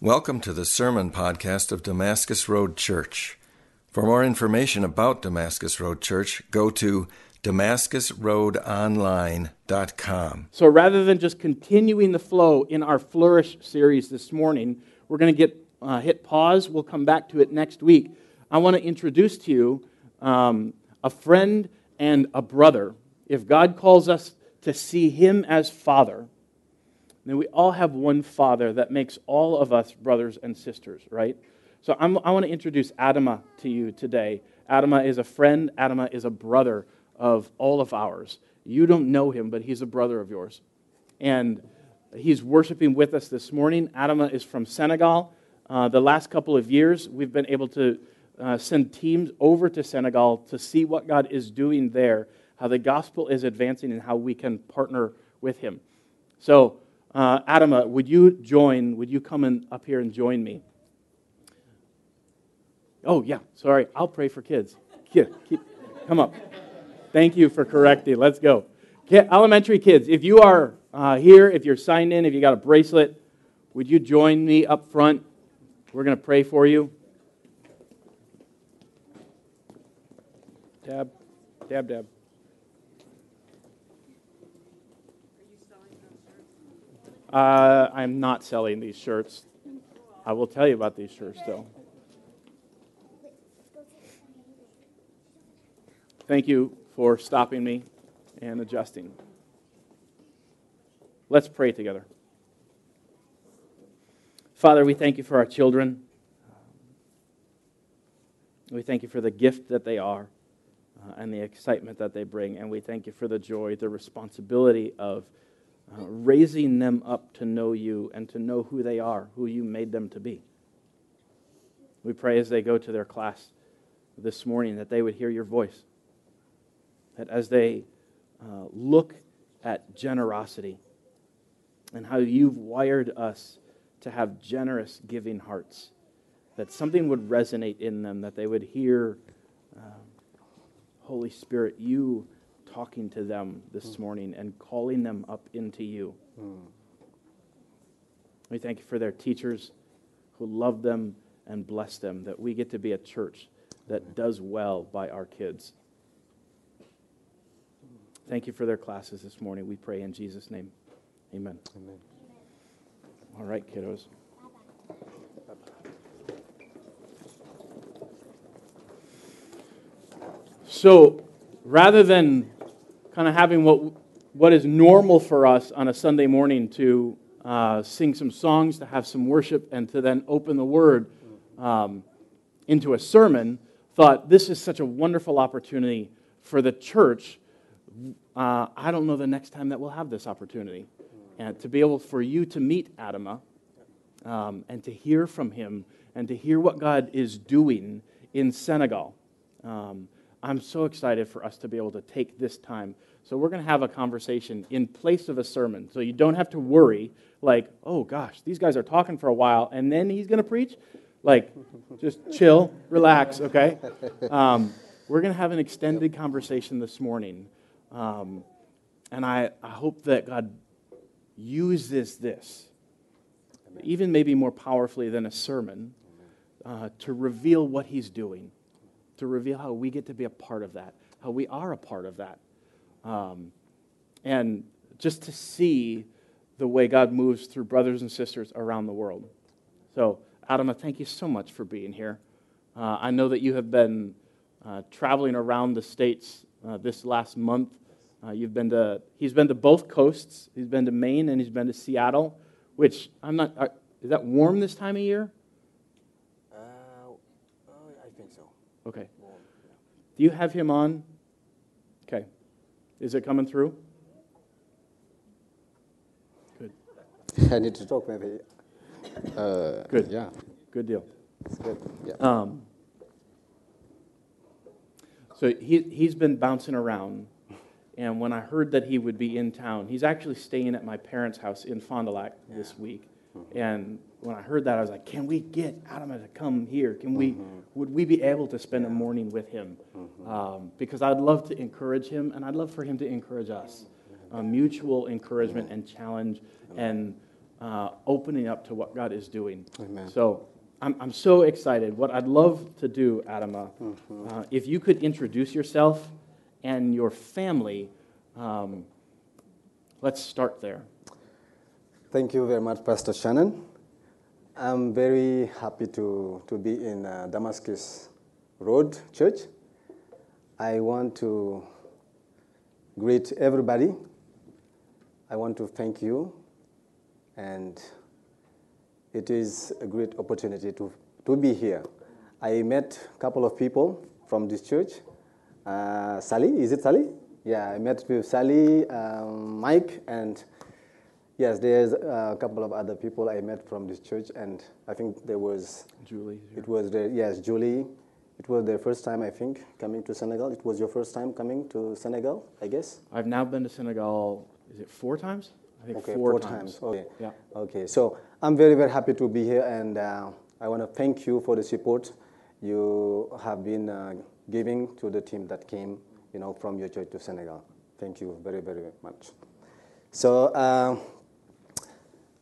Welcome to the Sermon Podcast of Damascus Road Church. For more information about Damascus Road Church, go to damascusroadonline.com. So rather than just continuing the flow in our Flourish series this morning, we're going to get uh, hit pause. We'll come back to it next week. I want to introduce to you um, a friend and a brother. If God calls us to see Him as Father, then we all have one Father that makes all of us brothers and sisters, right? So I'm, i want to introduce Adama to you today. Adama is a friend, Adama is a brother of all of ours. You don't know him, but he's a brother of yours. And he's worshiping with us this morning. Adama is from Senegal. Uh, the last couple of years, we've been able to uh, send teams over to Senegal to see what God is doing there, how the gospel is advancing, and how we can partner with him. So, uh, Adama, would you join? Would you come in, up here and join me? Oh, yeah, sorry. I'll pray for kids. Keep, keep, come up. Thank you for correcting. Let's go. Elementary kids, if you are uh, here, if you're signed in, if you got a bracelet, would you join me up front? We're going to pray for you. Dab, dab, dab. Uh, I'm not selling these shirts. I will tell you about these shirts, though. Thank you for stopping me and adjusting. Let's pray together. Father, we thank you for our children. We thank you for the gift that they are uh, and the excitement that they bring. And we thank you for the joy, the responsibility of uh, raising them up to know you and to know who they are, who you made them to be. We pray as they go to their class this morning that they would hear your voice. That as they uh, look at generosity and how you've wired us to have generous, giving hearts, that something would resonate in them, that they would hear, uh, Holy Spirit, you talking to them this mm. morning and calling them up into you. Mm. We thank you for their teachers who love them and bless them, that we get to be a church that does well by our kids. Thank you for their classes this morning. We pray in Jesus' name. Amen. Amen. All right, kiddos. So rather than kind of having what, what is normal for us on a Sunday morning to uh, sing some songs, to have some worship, and to then open the Word um, into a sermon, thought this is such a wonderful opportunity for the church. Uh, I don't know the next time that we'll have this opportunity. And to be able for you to meet Adama um, and to hear from him and to hear what God is doing in Senegal. Um, I'm so excited for us to be able to take this time so we're going to have a conversation in place of a sermon. So you don't have to worry, like, oh gosh, these guys are talking for a while, and then he's going to preach. Like, just chill, relax, okay? Um, we're going to have an extended conversation this morning. Um, and I, I hope that God uses this, even maybe more powerfully than a sermon, uh, to reveal what he's doing, to reveal how we get to be a part of that, how we are a part of that. Um, and just to see the way God moves through brothers and sisters around the world. So, Adama, thank you so much for being here. Uh, I know that you have been uh, traveling around the states uh, this last month. Uh, you've been to, he's been to both coasts. He's been to Maine and he's been to Seattle, which I'm not, uh, is that warm this time of year? Uh, I think so. Okay. Do you have him on? Okay. Is it coming through? Good. I need to talk maybe. Uh, good. Yeah. Good deal. It's good. Yeah. Um, so he, he's been bouncing around. And when I heard that he would be in town, he's actually staying at my parents' house in Fond du Lac yeah. this week. Mm-hmm. And when I heard that, I was like, "Can we get Adam to come here? Can we? Mm-hmm. Would we be able to spend a morning with him? Mm-hmm. Um, because I'd love to encourage him, and I'd love for him to encourage us. A mutual encouragement and challenge, and uh, opening up to what God is doing. Amen. So I'm, I'm so excited. What I'd love to do, Adama, uh, if you could introduce yourself and your family, um, let's start there. Thank you very much, Pastor Shannon. I'm very happy to, to be in uh, Damascus Road Church. I want to greet everybody. I want to thank you, and it is a great opportunity to, to be here. I met a couple of people from this church. Uh, Sally, is it Sally? Yeah, I met with Sally, um, Mike, and yes, there's a couple of other people I met from this church, and I think there was Julie. it was the, yes, Julie. It was their first time, I think, coming to Senegal. It was your first time coming to Senegal, I guess. I've now been to Senegal, is it four times? I think Okay, four, four times. times. Okay. Yeah. Okay. So I'm very, very happy to be here, and uh, I want to thank you for the support you have been uh, giving to the team that came, you know, from your church to Senegal. Thank you very, very much. So uh,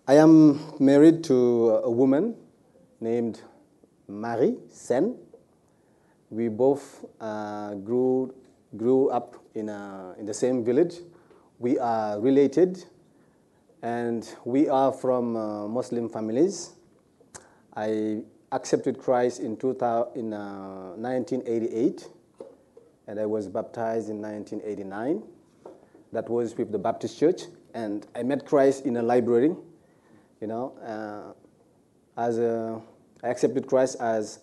I am married to a woman named Marie Sen. We both uh, grew grew up in a, in the same village. We are related, and we are from uh, Muslim families. I accepted Christ in, 2000, in uh, 1988, and I was baptized in 1989. That was with the Baptist Church, and I met Christ in a library. You know, uh, as a, I accepted Christ as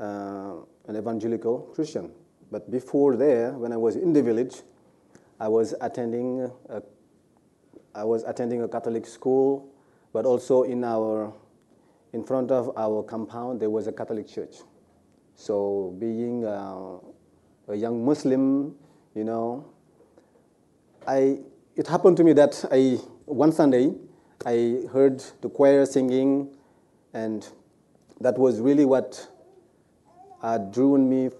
uh, an evangelical Christian. But before there, when I was in the village, I was attending a, I was attending a Catholic school, but also in our in front of our compound there was a Catholic church. So being uh, a young Muslim, you know, I it happened to me that I one Sunday I heard the choir singing, and that was really what uh, had driven me,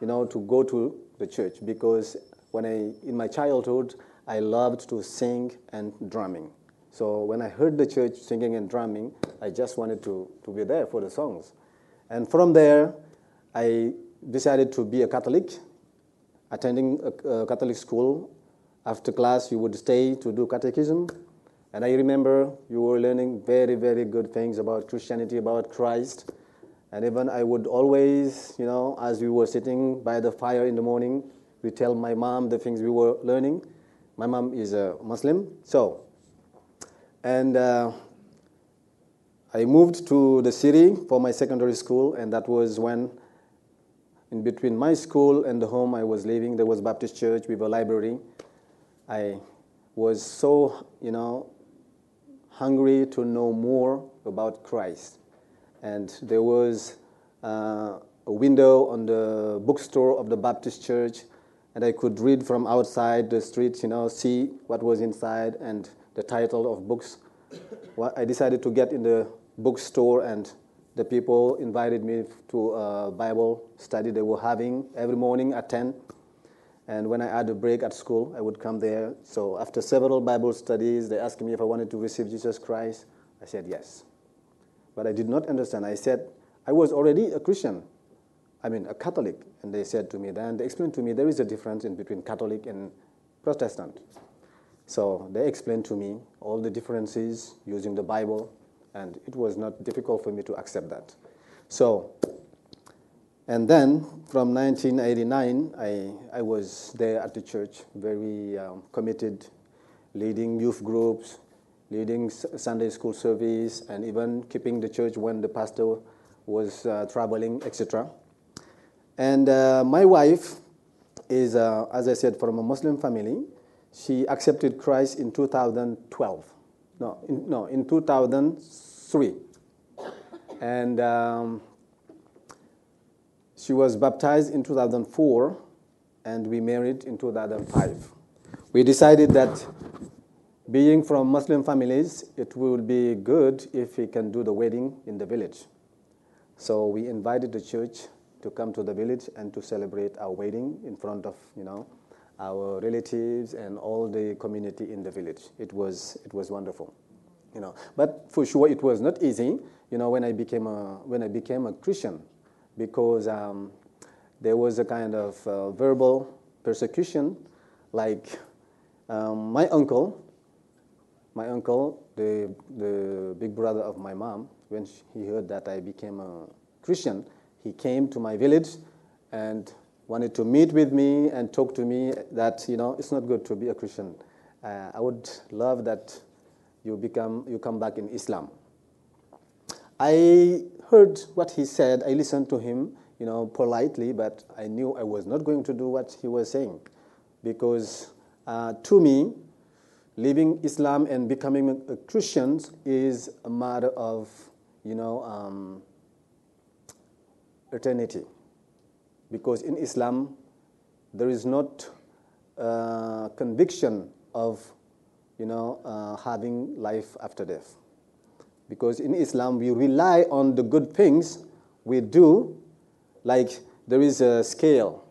you know, to go to the church because when I in my childhood I loved to sing and drumming. So when I heard the church singing and drumming, I just wanted to, to be there for the songs. And from there, I decided to be a Catholic, attending a, a Catholic school. After class, you would stay to do catechism. And I remember you were learning very, very good things about Christianity, about Christ. And even I would always, you know, as we were sitting by the fire in the morning, we tell my mom the things we were learning. My mom is a Muslim, so. And uh, I moved to the city for my secondary school, and that was when, in between my school and the home I was living, there was Baptist church with a library. I was so, you know, hungry to know more about Christ. And there was uh, a window on the bookstore of the Baptist church, and I could read from outside the street, you know, see what was inside and the title of books. Well, I decided to get in the bookstore, and the people invited me to a Bible study they were having every morning at 10. And when I had a break at school, I would come there. So after several Bible studies, they asked me if I wanted to receive Jesus Christ. I said yes. But I did not understand. I said, I was already a Christian. I mean, a Catholic. And they said to me, then they explained to me there is a difference in between Catholic and Protestant. So they explained to me all the differences using the Bible, and it was not difficult for me to accept that. So, and then from 1989, I, I was there at the church, very um, committed, leading youth groups, leading Sunday school service, and even keeping the church when the pastor was uh, traveling, etc. And uh, my wife is, uh, as I said, from a Muslim family. She accepted Christ in 2012. No, in, no, in 2003. And um, she was baptized in 2004, and we married in 2005. We decided that being from Muslim families, it would be good if we can do the wedding in the village. So we invited the church to come to the village and to celebrate our wedding in front of, you know, our relatives and all the community in the village. It was, it was wonderful. you know. But for sure, it was not easy, you know, when I became a when I became a Christian, because um, there was a kind of uh, verbal persecution, like um, my uncle, my uncle, the the big brother of my mom, when he heard that I became a Christian, he came to my village and wanted to meet with me and talk to me that you know it's not good to be a Christian. Uh, I would love that you become you come back in Islam. I heard what he said. I listened to him, you know, politely, but I knew I was not going to do what he was saying, because uh, to me, leaving Islam and becoming a Christian is a matter of, you know, um, eternity. Because in Islam, there is not uh, conviction of, you know, uh, having life after death. Because in Islam, we rely on the good things we do, like there is a scale.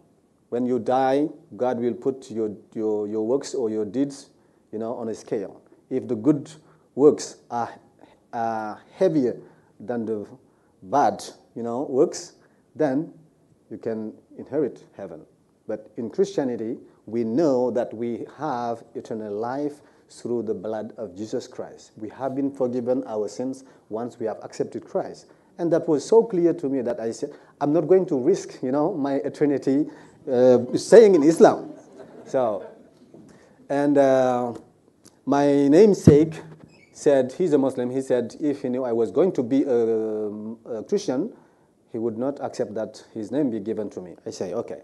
When you die, God will put your, your, your works or your deeds, you know, on a scale. If the good works are, are heavier than the bad, you know, works, then you can inherit heaven. But in Christianity, we know that we have eternal life through the blood of Jesus Christ. We have been forgiven our sins once we have accepted Christ. And that was so clear to me that I said, I'm not going to risk, you know, my eternity uh, staying in Islam. So, and uh, my namesake said, he's a Muslim, he said, if he knew I was going to be a, a Christian, he would not accept that his name be given to me. I say, okay.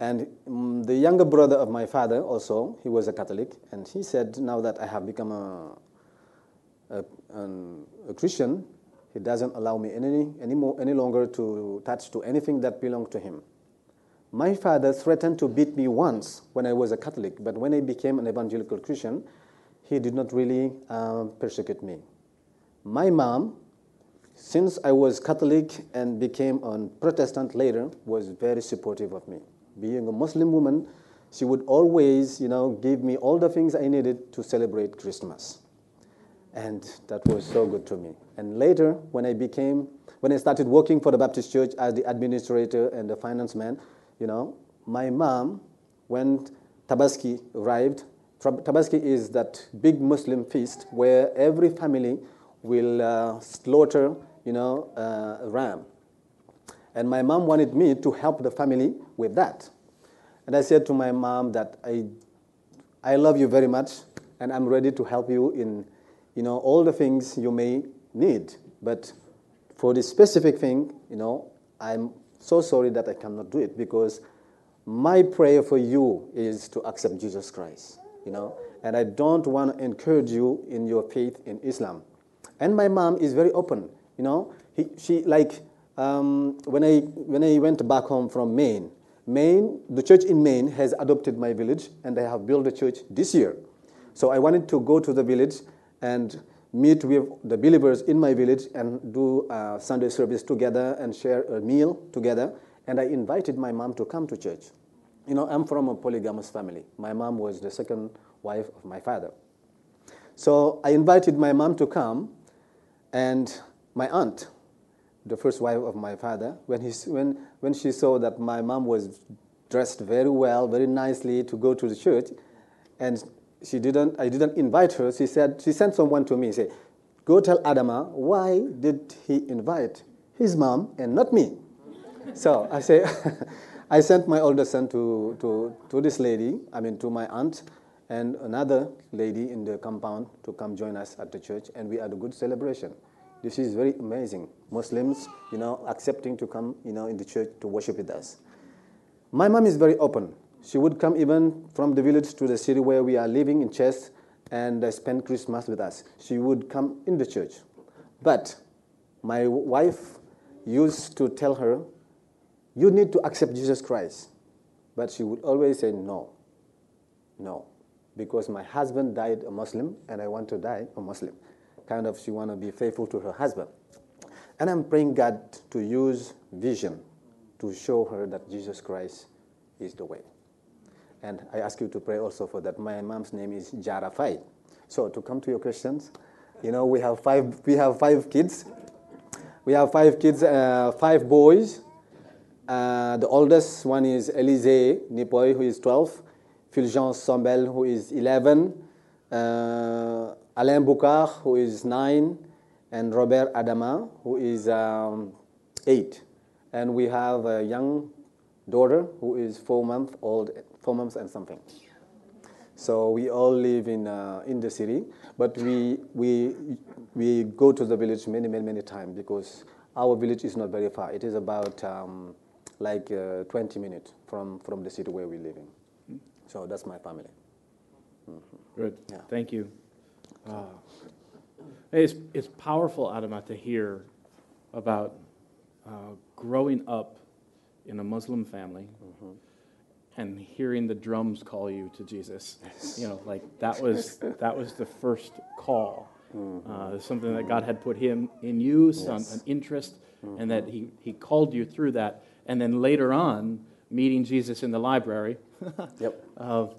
And um, the younger brother of my father also, he was a Catholic, and he said, now that I have become a, a, an, a Christian, he doesn't allow me any, any, more, any longer to touch to anything that belonged to him. My father threatened to beat me once when I was a Catholic, but when I became an evangelical Christian, he did not really um, persecute me. My mom, since I was Catholic and became a Protestant later, was very supportive of me being a Muslim woman, she would always, you know, give me all the things I needed to celebrate Christmas. And that was so good to me. And later, when I became, when I started working for the Baptist Church as the administrator and the finance man, you know, my mom, when Tabaski arrived, Tabaski is that big Muslim feast where every family will uh, slaughter, you know, uh, a ram and my mom wanted me to help the family with that. And I said to my mom that I, I love you very much and I'm ready to help you in you know, all the things you may need. But for this specific thing, you know, I'm so sorry that I cannot do it because my prayer for you is to accept Jesus Christ, you know, and I don't want to encourage you in your faith in Islam. And my mom is very open, you know. He, she like um, when, I, when I went back home from Maine, Maine, the church in Maine has adopted my village, and they have built a church this year. So I wanted to go to the village and meet with the believers in my village and do Sunday service together and share a meal together. And I invited my mom to come to church. You know, I'm from a polygamous family. My mom was the second wife of my father. So I invited my mom to come, and my aunt, the first wife of my father, when, he, when, when she saw that my mom was dressed very well, very nicely to go to the church, and she didn't, I didn't invite her, she said, she sent someone to me, say, go tell Adama, why did he invite his mom and not me? so I say, I sent my older son to, to, to this lady, I mean to my aunt, and another lady in the compound to come join us at the church, and we had a good celebration. This is very amazing. Muslims, you know, accepting to come, you know, in the church to worship with us. My mom is very open. She would come even from the village to the city where we are living in Thiès and uh, spend Christmas with us. She would come in the church. But my wife used to tell her, You need to accept Jesus Christ. But she would always say, No, no, because my husband died a Muslim and I want to die a Muslim kind of she want to be faithful to her husband. And I'm praying God to use vision to show her that Jesus Christ is the way. And I ask you to pray also for that. My mom's name is Jara Fai. So to come to your questions, you know, we have five, we have five kids. We have five kids, uh, five boys. Uh, the oldest one is Elise Nipoy, who is 12. Fulgence Sombel, who is 11. Uh, Alain Boucard, who is 9. And Robert Adama, who is um, 8. And we have a young daughter who is four months old, four months and something. So we all live in, uh, in the city, but we, we, we go to the village many, many, many times because our village is not very far. It is about um, like uh, 20 minutes from, from the city where we live in. So that's my family. Good. Yeah. Thank you. Uh, it's, it's powerful, Adama, to hear about uh, growing up in a Muslim family and hearing the drums call you to Jesus. You know, like that was that was the first call. Uh, something that God had put him in you, some Yes. an interest, and that he, he called you through that. And then later on, meeting Jesus in the library Yep, of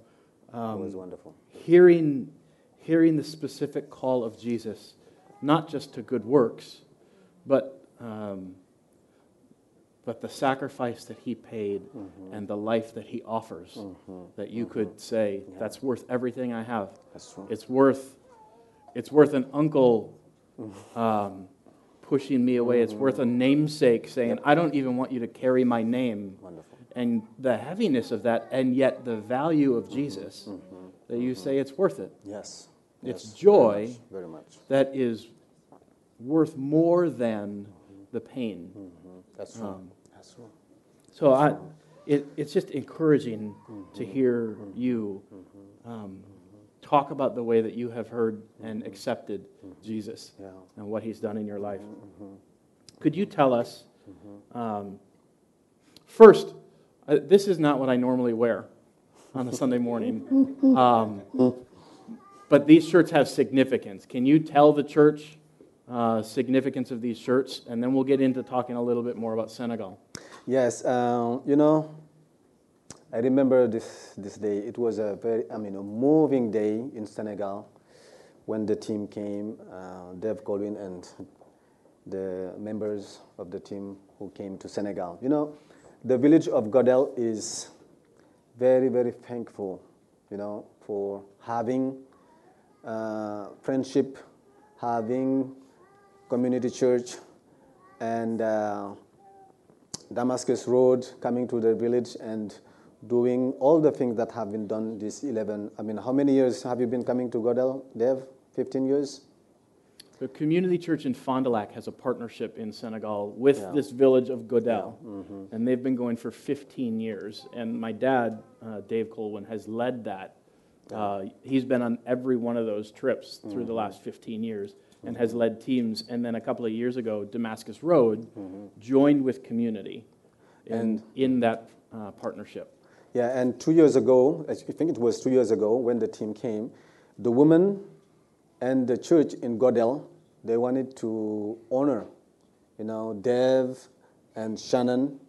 it was wonderful. hearing, hearing the specific call of Jesus, not just to good works, but, um, but the sacrifice that he paid mm-hmm. and the life that he offers, mm-hmm. Mm-hmm. that you could say, that's worth everything I have. It's worth, it's worth an uncle um, pushing me away. It's worth a namesake saying, I don't even want you to carry my name. Wonderful. and the heaviness of that, and yet the value of Jesus, that you say it's worth it. Yes. It's yes, joy Very much. that is worth more than the pain. Mm-hmm. Mm-hmm. That's true. Um, That's true. So I, it, it's just encouraging mm-hmm. to hear you um, talk about the way that you have heard and accepted Jesus Yeah. and what he's done in your life. Could you tell us, um, first, uh, this is not what I normally wear on a Sunday morning, um, but these shirts have significance. Can you tell the church uh, significance of these shirts? And then we'll get into talking a little bit more about Senegal. Yes, um, you know, I remember this, this day. It was a very, I mean, a moving day in Senegal when the team came, uh, Dev Colwyn and the members of the team who came to Senegal. You know, the village of Godel is very, very thankful, you know, for having uh, friendship, having community church, and uh, Damascus Road, coming to the village and doing all the things that have been done this 11. I mean, how many years have you been coming to Godel, Dev? 15 years? The community church in Fond du Lac has a partnership in Senegal with Yeah. this village of Godel, and they've been going for 15 years. And my dad, uh, Dave Colwyn, has led that. Uh, he's been on every one of those trips through the last 15 years and has led teams. And then a couple of years ago, Damascus Road joined with community in, in that uh, partnership. Yeah, and two years ago, I think it was two years ago when the team came, the women and the church in Godel, they wanted to honor, you know, Dev and Shannon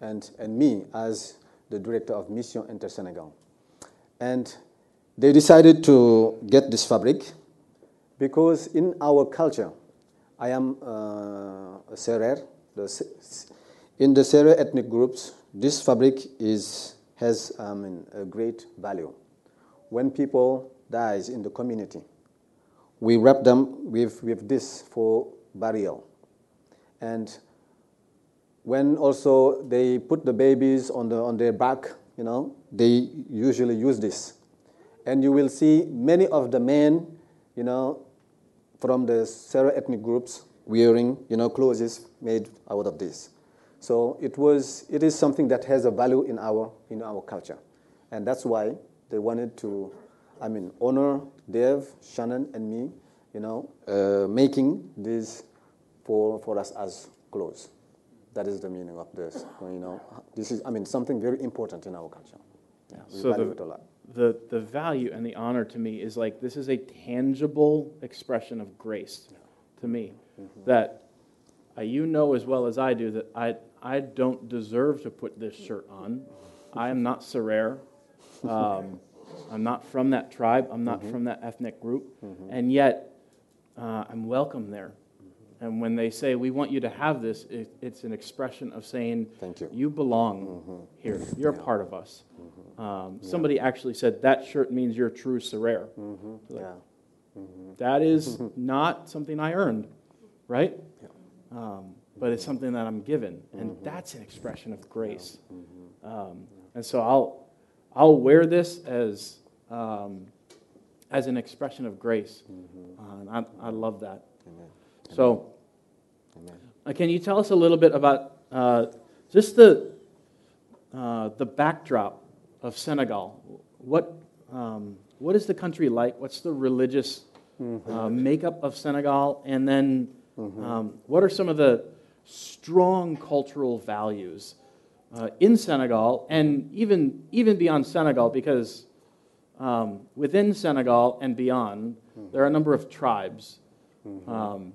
and, and me as the director of Mission Inter Senegal. And they decided to get this fabric because in our culture, I am uh, a Serer. In the Serer ethnic groups, this fabric is, has um, a great value. When people dies in the community, we wrap them with, with this for burial. And when also they put the babies on, the, on their back, you know, they usually use this. And you will see many of the men, you know, from the Serer ethnic groups wearing, you know, clothes made out of this. So it was, it is something that has a value in our, in our culture. And that's why they wanted to, I mean, honor Dev, Shannon, and me, you know, uh, making this for, for us as clothes. That is the meaning of this, you know. This is, I mean, something very important in our culture. Yeah, we So value the- it a lot. the, the value and the honor to me is like this is a tangible expression of grace to me that uh, you know as well as I do that I, I don't deserve to put this shirt on. I am not Serer. Um, I'm not from that tribe. I'm not mm-hmm. from that ethnic group. Mm-hmm. And yet, uh, I'm welcome there. Mm-hmm. And when they say, we want you to have this, it, it's an expression of saying, Thank you. you belong here. You're a part of us. Um, Somebody actually said, that shirt means you're true Serere. Yeah. That is not something I earned, right? Um, but it's something that I'm given, and that's an expression of grace. Um, and so I'll I'll wear this as um, as an expression of grace, uh, and I, I love that. So, uh, can you tell us a little bit about uh, just the uh, the backdrop of Senegal? What um, what is the country like? What's the religious uh, makeup of Senegal? And then, um, what are some of the strong cultural values uh, in Senegal, and even even beyond Senegal? Because um, within Senegal and beyond, there are a number of tribes um,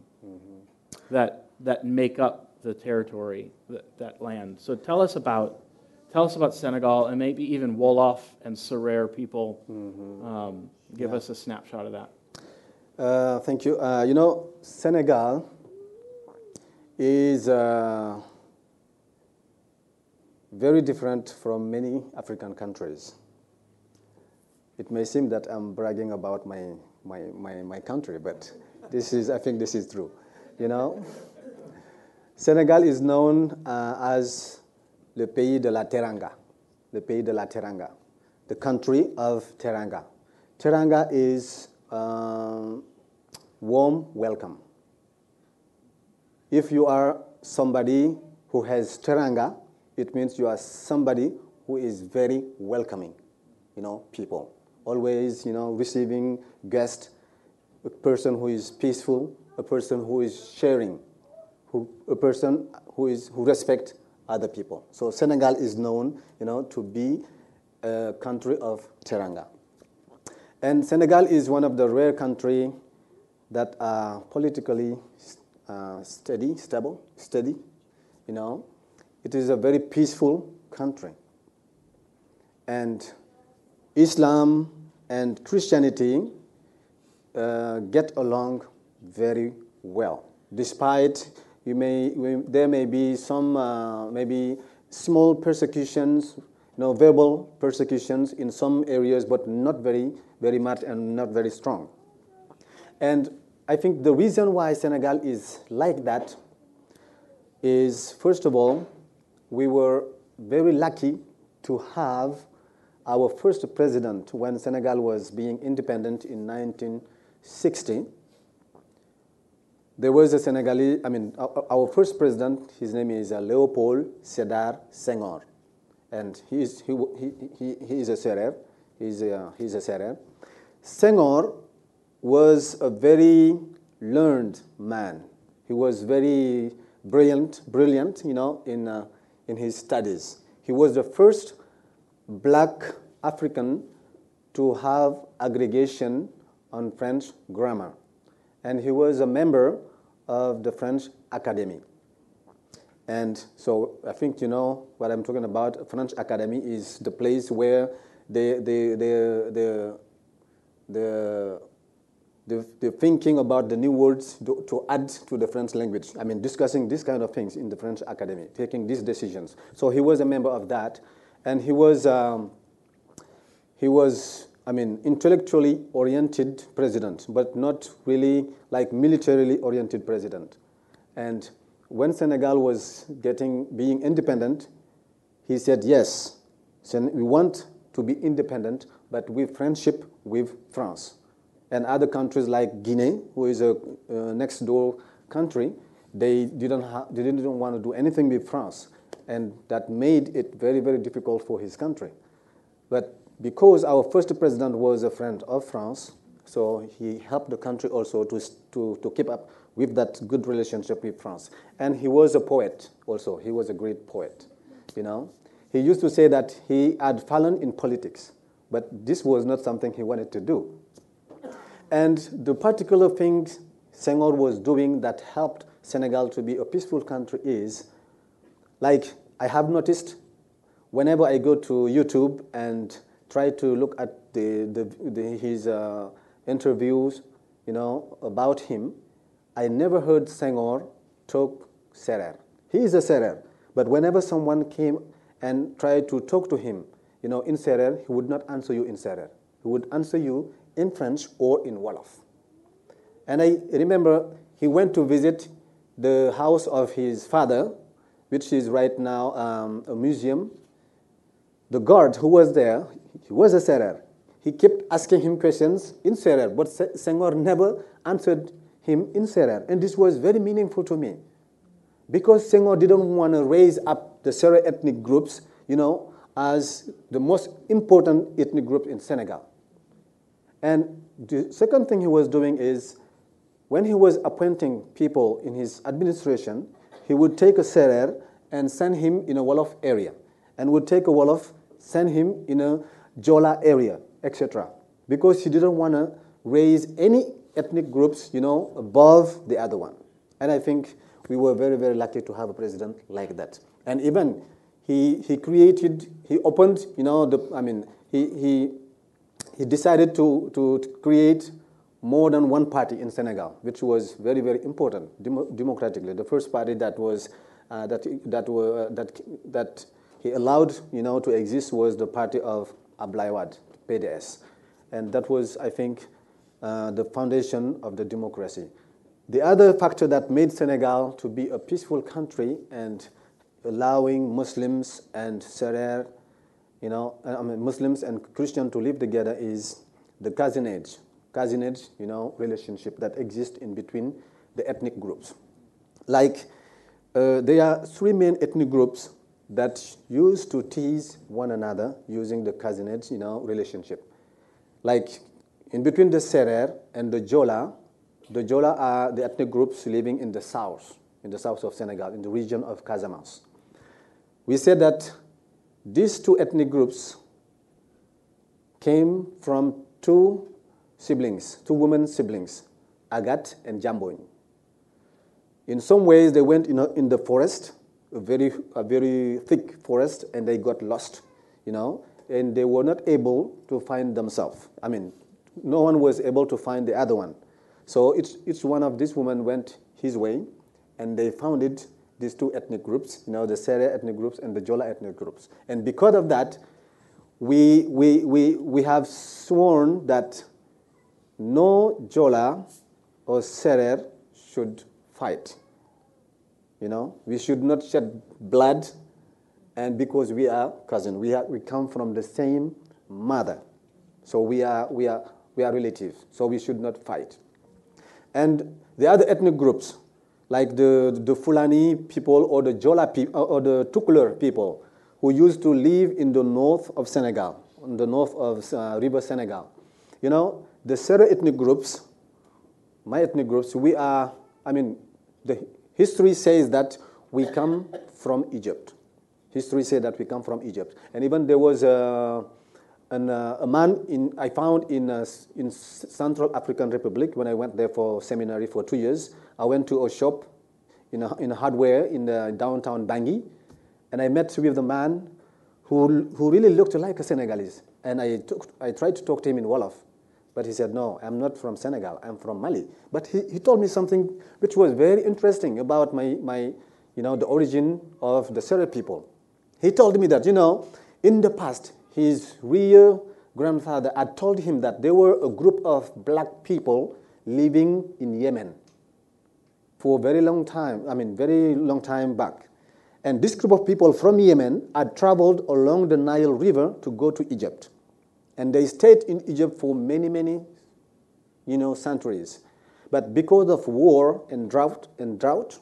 that that make up the territory, that, that land. So tell us about tell us about Senegal and maybe even Wolof and Serer people. Um, give us a snapshot of that. Uh, thank you. Uh, you know, Senegal is uh, very different from many African countries. It may seem that I'm bragging about my, my, my, my country, but this is, I think this is true. You know, Senegal is known uh, as le pays de la Teranga, le pays de la Teranga, the country of Teranga. Teranga is um, warm welcome. If you are somebody who has teranga, it means you are somebody who is very welcoming, you know, people. Always, you know, receiving guests, a person who is peaceful, a person who is sharing, who, a person who is who respect other people. So Senegal is known, you know, to be a country of teranga. And Senegal is one of the rare countries that are politically uh, steady, stable, steady. You know, it is a very peaceful country, and Islam and Christianity uh, get along very well. Despite you may, there may be some uh, maybe small persecutions, you know, verbal persecutions in some areas, but not very, very much and not very strong. And I think the reason why Senegal is like that is, first of all, we were very lucky to have our first president when Senegal was being independent in 1960. There was a Senegalese, I mean, our, first president, his name is uh, Leopold Sedar Senghor. And he is, he, he, he, he is a Serer. He's a, he's a Serer. Senghor was a very learned man. He was very brilliant, brilliant, you know, in, uh, in his studies. He was the first black African to have aggregation on French grammar. And he was a member of the French Academy. And so I think you know what I'm talking about. French Academy is the place where the, the, the, the, the, the, the thinking about the new words to, to add to the French language. I mean, discussing these kind of things in the French Academy, taking these decisions. So he was a member of that. And he was, um, he was, I mean, intellectually oriented president, but not really like militarily oriented president. And when Senegal was getting being independent, he said, yes, we want to be independent, but with friendship with France. And other countries like Guinea, who is a uh, next door country, they didn't, they didn't want to do anything with France. And that made it very, very difficult for his country. But because our first president was a friend of France, so he helped the country also to, to, to keep up with that good relationship with France. And he was a poet also. He was a great poet, you know. He used to say that he had fallen in politics, but this was not something he wanted to do. And the particular thing Senghor was doing that helped Senegal to be a peaceful country is, like I have noticed, whenever I go to YouTube and try to look at the, the, the his uh, interviews, you know, about him, I never heard Senghor talk Serer. He is a Serer, but whenever someone came and tried to talk to him, you know, in Serer, he would not answer you in Serer. He would answer you in French or in Wolof. And I remember he went to visit the house of his father, which is right now um, a museum. The guard who was there, he was a Serer. He kept asking him questions in Serer, but Senghor never answered him in Serer. And this was very meaningful to me because Senghor didn't want to raise up the Serer ethnic groups, you know, as the most important ethnic group in Senegal. And the second thing he was doing is when he was appointing people in his administration, he would take a Serer and send him in a Wolof area, and would take a Wolof, send him in a Jola area, etc. Because he didn't want to raise any ethnic groups, you know, above the other one. And I think we were very, very lucky to have a president like that. And even he, he created, he opened, you know, the, I mean, he, he, he decided to, to, to create more than one party in Senegal, which was very, very important demo, democratically. The first party that was uh, that that were that that he allowed, you know, to exist was the party of Ablaye Wade, PDS, and that was, I think, uh, the foundation of the democracy. The other factor that made Senegal to be a peaceful country and allowing Muslims and Serer, you know, I mean Muslims and Christians to live together is the cousinage, cousinage, you know, relationship that exists in between the ethnic groups. Like uh, there are three main ethnic groups that used to tease one another using the cousinage, you know, relationship. Like in between the Serer and the Jola, the Jola are the ethnic groups living in the south, in the south of Senegal, in the region of Casamance. We said that these two ethnic groups came from two siblings, two women siblings, Agat and Jamboin. In some ways, they went in, a, in the forest, a very, a very thick forest, and they got lost, you know, and they were not able to find themselves. I mean, no one was able to find the other one. So each, each one of these women went his way, and they founded these two ethnic groups, you know, the Sere ethnic groups and the Jola ethnic groups. And because of that, we, we, we, we have sworn that no Jola or Serer should fight. You know, we should not shed blood, and because we are cousins, we, we come from the same mother. So we are, we are, we are relatives, so we should not fight. And the other ethnic groups, like the, the Fulani people or the Jola people or the Tukulur people who used to live in the north of Senegal, in the north of uh, River Senegal. You know, the Sere ethnic groups, my ethnic groups, we are, I mean, the history says that we come from Egypt. History says that we come from Egypt. And even there was a, and uh, a man in, I found in, uh, in Central African Republic when I went there for seminary for two years. I went to a shop in a, in a hardware in the downtown Bangui, and I met with the man who, who really looked like a Senegalese. And I, took, I tried to talk to him in Wolof, but he said, no, I'm not from Senegal, I'm from Mali. But he, he told me something which was very interesting about my, my, you know, the origin of the Sere people. He told me that, you know, in the past, his real grandfather had told him that there were a group of black people living in Yemen for a very long time, I mean, very long time back. And this group of people from Yemen had traveled along the Nile River to go to Egypt. And they stayed in Egypt for many, many, you know, centuries. But because of war and drought and drought,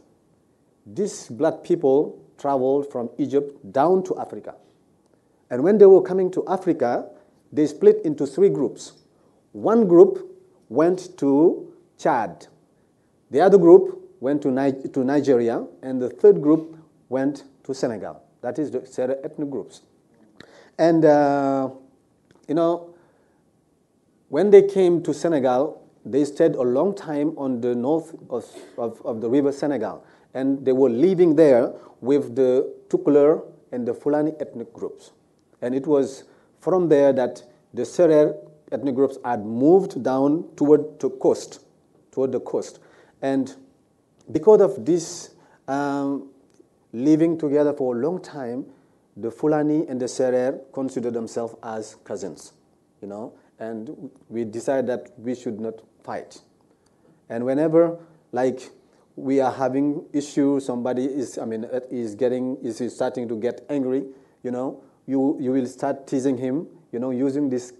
these black people traveled from Egypt down to Africa. And when they were coming to Africa, they split into three groups. One group went to Chad, the other group went to, Ni- to Nigeria, and the third group went to Senegal. That is the Sere ethnic groups. And, uh, you know, when they came to Senegal, they stayed a long time on the north of, of, of the river Senegal. And they were living there with the Tukulur and the Fulani ethnic groups. And it was from there that the Serer ethnic groups had moved down toward the coast, toward the coast. And because of this um, living together for a long time, the Fulani and the Serer consider themselves as cousins, you know, and we decided that we should not fight. And whenever, like, we are having issues, somebody is, I mean, is getting, is starting to get angry, you know, you, you will start teasing him, you know, using this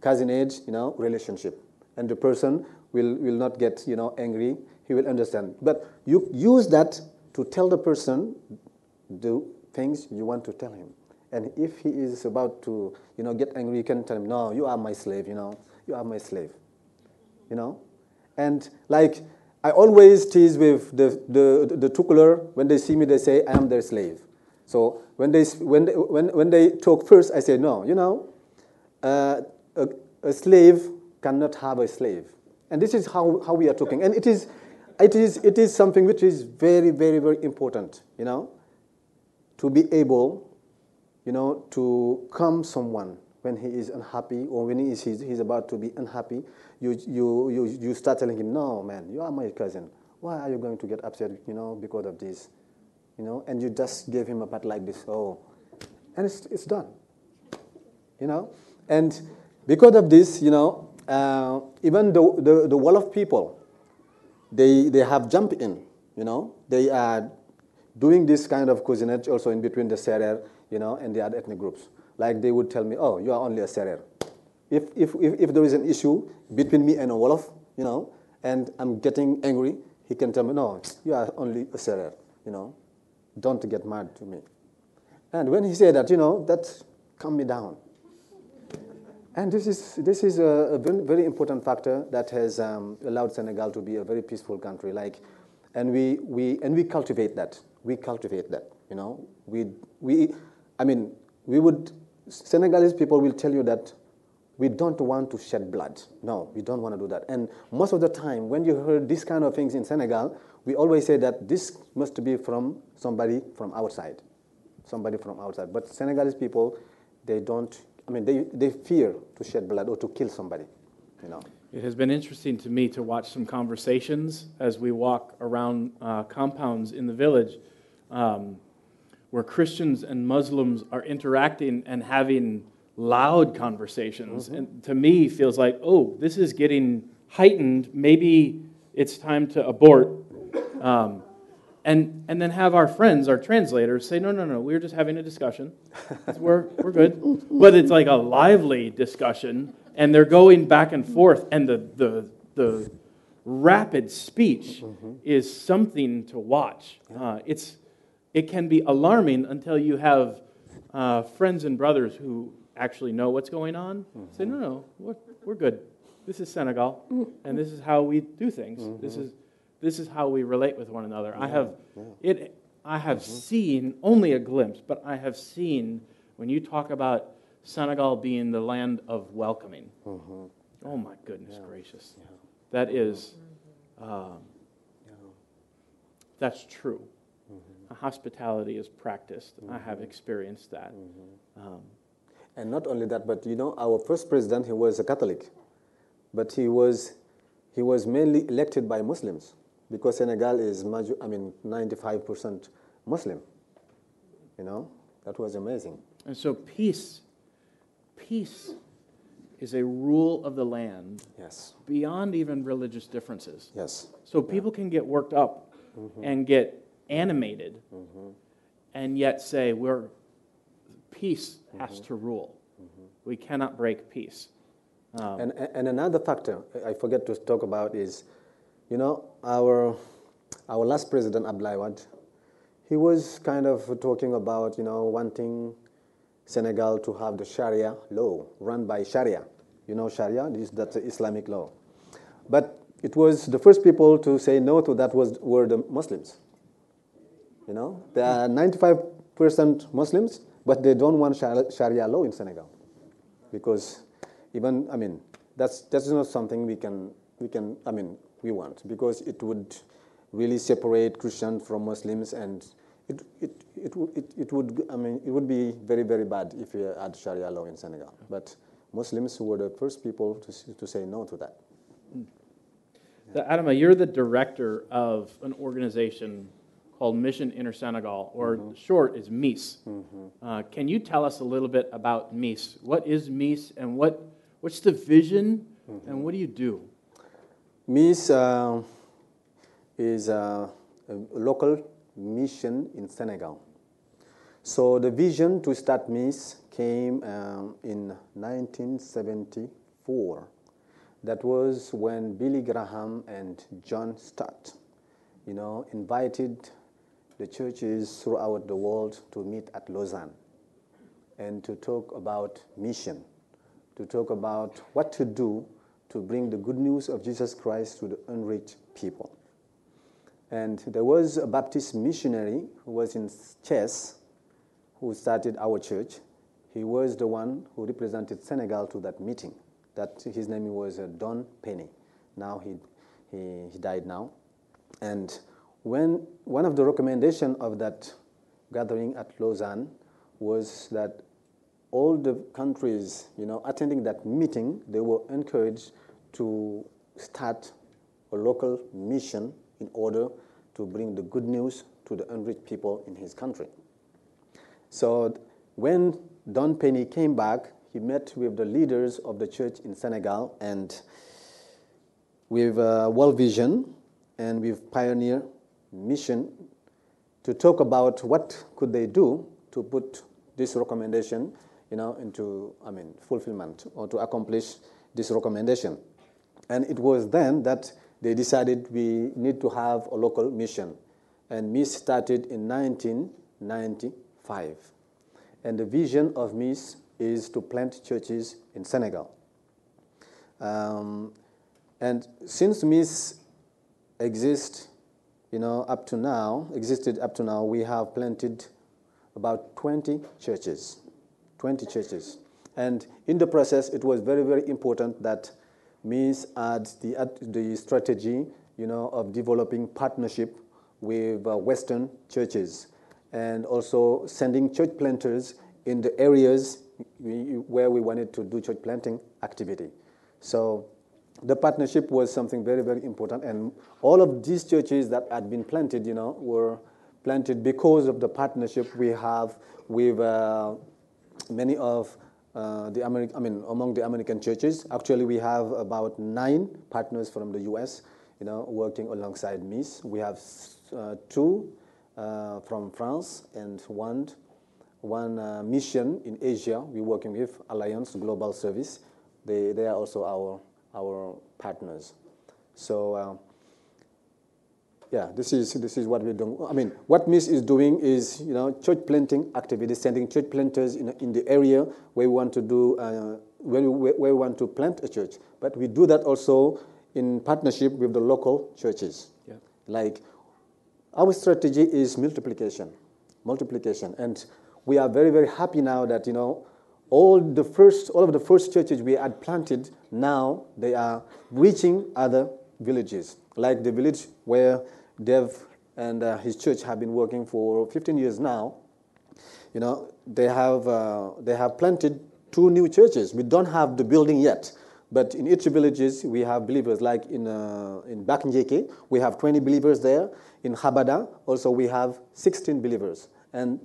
cousinage, you know, relationship. And the person will, will not get, you know, angry. He will understand. But you use that to tell the person the things you want to tell him. And if he is about to, you know, get angry, you can tell him, no, you are my slave, you know, you are my slave, you know. And like, I always tease with the, the, the Tukulor, when they see me, they say, I am their slave. So when they, when they, when, when they talk first, I say, no, you know, uh, a, a, slave cannot have a slave. And this is how, how we are talking. And it is, it, is, it is something which is very, very, very important, you know, to be able, you know, to calm someone when he is unhappy or when he is, he's, he's about to be unhappy. You, you, you, you start telling him, no, man, you are my cousin. Why are you going to get upset, you know, because of this? You know, and you just give him a pat like this, oh, and it's, it's done, you know. And because of this, you know, uh, even the, the, the Wolof people, they, they have jumped in, you know. They are doing this kind of cousinage also in between the Serer, you know, and the other ethnic groups. Like they would tell me, oh, you are only a Serer. If, if, if, if there is an issue between me and a Wolof, you know, and I'm getting angry, he can tell me, no, you are only a Serer, you know. Don't get mad to me. And when he said that, you know, that calmed me down. And this is, this is a, a very important factor that has um, allowed Senegal to be a very peaceful country. Like, and, we, we, and we cultivate that. We cultivate that, you know. We, we, I mean, we would, Senegalese people will tell you that we don't want to shed blood. No, we don't want to do that. And most of the time, when you hear these kind of things in Senegal, we always say that this must be from somebody from outside. Somebody from outside. But Senegalese people, they don't I mean, they, they fear to shed blood or to kill somebody, you know. It has been interesting to me to watch some conversations as we walk around uh, compounds in the village um, where Christians and Muslims are interacting and having loud conversations. Mm-hmm. And to me, feels like, oh, this is getting heightened. Maybe it's time to abort. Um, and, and then have our friends, our translators, say, no, no, no, we are just having a discussion. we're, we're good. But it's like a lively discussion, and they're going back and forth, and the, the, the rapid speech mm-hmm. is something to watch. Uh, it's, it can be alarming until you have uh, friends and brothers who actually know what's going on. Mm-hmm. Say, no, no, we're, we're good. This is Senegal, and this is how we do things. Mm-hmm. This is this is how we relate with one another. Yeah, I have yeah. it. I have mm-hmm. seen only a glimpse, but I have seen when you talk about Senegal being the land of welcoming. Mm-hmm. Oh my goodness yeah. gracious, that is, um, that's true. Mm-hmm. Hospitality is practiced. I have mm-hmm. experienced that. Mm-hmm. Um, and not only that, but you know, our first president, he was a Catholic, but he was he was mainly elected by Muslims because Senegal is, major, I mean, 95% Muslim. You know, that was amazing. And so peace, peace is a rule of the land. Yes. Beyond even religious differences. Yes. So people yeah. can get worked up mm-hmm. and get animated, mm-hmm. and yet say we're peace mm-hmm. has to rule. Mm-hmm. We cannot break peace. Um, and, and another factor I forget to talk about is you know, our, our last president, Abdoulaye Wade, he was kind of talking about, you know, wanting Senegal to have the Sharia law run by Sharia. You know Sharia, this, that's Islamic law. But it was the first people to say no to that was, were the Muslims. You know, there are 95% Muslims, but they don't want Sharia law in Senegal. Because even, I mean, that's, that's not something we can, we can, I mean, we want because it would really separate Christians from Muslims and It, it, it, would- it, it would, I mean, it would be very, very bad if we had Sharia law in Senegal. Mm. But Muslims were the first people to, to say no to that. Mm. So, Adama, you're the director of an organization called Mission Inter Senegal, or mm-hmm. short is MIS. Mm-hmm. Uh, can you tell us a little bit about MIS? What is MIS, and what, what's the vision, mm-hmm. and what do you do? MIS uh, is uh, a local mission in Senegal. So the vision to start MIS came um, in 1974. That was when Billy Graham and John Stott, you know, invited the churches throughout the world to meet at Lausanne and to talk about mission, to talk about what to do to bring the good news of Jesus Christ to the unreached people. And there was a Baptist missionary who was in Thiès who started our church. He was the one who represented Senegal to that meeting. That his name was uh, Don Penny. Now he, he, he died now. And when one of the recommendations of that gathering at Lausanne was that all the countries, you know, attending that meeting, they were encouraged to start a local mission in order to bring the good news to the unreached people in his country. So when Don Penny came back, he met with the leaders of the church in Senegal and with uh, World Vision and with Pioneer Mission to talk about what could they do to put this recommendation, you know, into, I mean, fulfillment or to accomplish this recommendation. And it was then that they decided we need to have a local mission. And MIS started in 1995. And the vision of MIS is to plant churches in Senegal. Um, and since MIS exists, you know, up to now, existed up to now, we have planted about 20 churches. 20 churches. And in the process, it was very, very important that MIS had the, the strategy, you know, of developing partnership with uh, Western churches and also sending church planters in the areas where we wanted to do church planting activity. So the partnership was something very, very important. And all of these churches that had been planted, you know, were planted because of the partnership we have with uh, many of uh, the American, I mean, among the American churches. Actually, we have about nine partners from the U.S., you know, working alongside MIS. We have uh, two uh, from France and one, one uh, mission in Asia. We're working with Alliance Global Service. They, they are also our, our partners. So, uh, yeah, this is, this is what we're doing. I mean, what MIS is doing is, you know, church planting activities, sending church planters in, in the area where we want to do, uh, where, we, where we want to plant a church. But we do that also in partnership with the local churches. Yeah. Like, our strategy is multiplication, multiplication. And we are very, very happy now that, you know, all the first, all of the first churches we had planted, now they are reaching other villages, like the village where Dev and uh, his church have been working for 15 years now. You know, they have, uh, they have planted two new churches. We don't have the building yet, but in each villages we have believers. Like in, uh, in Bakinjeke, we have 20 believers there. In Habada, also we have 16 believers. And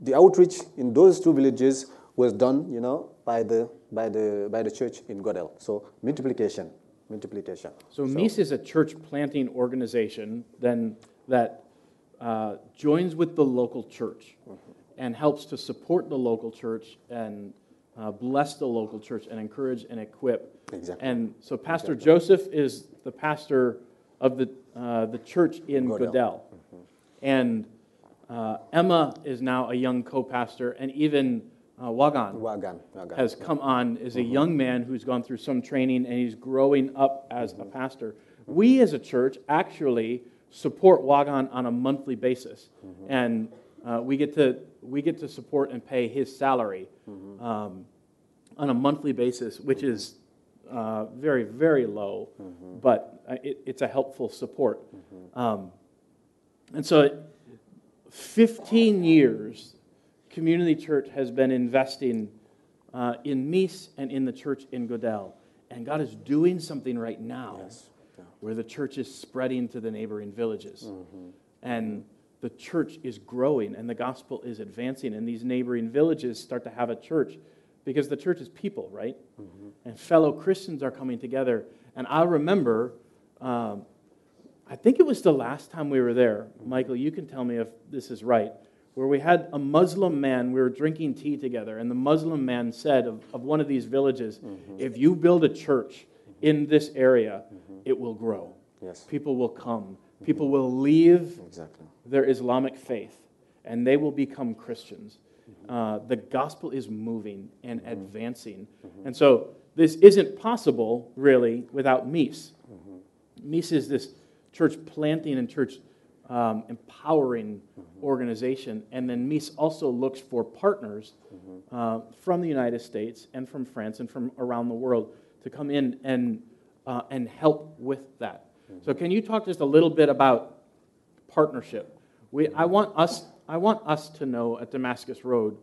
the outreach in those two villages was done, you know, by the, by the, by the church in Godel. So multiplication, multiplication. So, MIS is a church planting organization then that uh, joins with the local church and helps to support the local church and uh, bless the local church and encourage and equip. Exactly. And so, Pastor Joseph is the pastor of the, uh, the church in Godel. Godel. And uh, Emma is now a young co pastor, and even uh, Wagan. Wagan, Wagan. has come on is a young man who's gone through some training and he's growing up as a pastor. We as a church actually support Wagan on a monthly basis, and uh, we get to we get to support and pay his salary um, on a monthly basis, which is uh, very very low, but uh, it, it's a helpful support. Um, and so, 15 years, Community Church has been investing uh, in MIS and in the church in Godel. And God is doing something right now Yes. Yeah. where the church is spreading to the neighboring villages. And the church is growing and the gospel is advancing. And these neighboring villages start to have a church because the church is people, right? And fellow Christians are coming together. And I remember, um, I think it was the last time we were there. Michael, you can tell me if this is right. Where we had a Muslim man, we were drinking tea together, and the Muslim man said of, of one of these villages, mm-hmm. if you build a church mm-hmm. in this area, mm-hmm. it will grow. Yes. People will come. People will leave Exactly. their Islamic faith and they will become Christians. Uh, the gospel is moving and advancing. And so this isn't possible, really, without MIS. MIS is this church planting and church um, empowering organization. And then MIS also looks for partners uh, from the United States and from France and from around the world to come in and, uh, and help with that. So, can you talk just a little bit about partnership? We, I, want us, I want us to know at Damascus Road,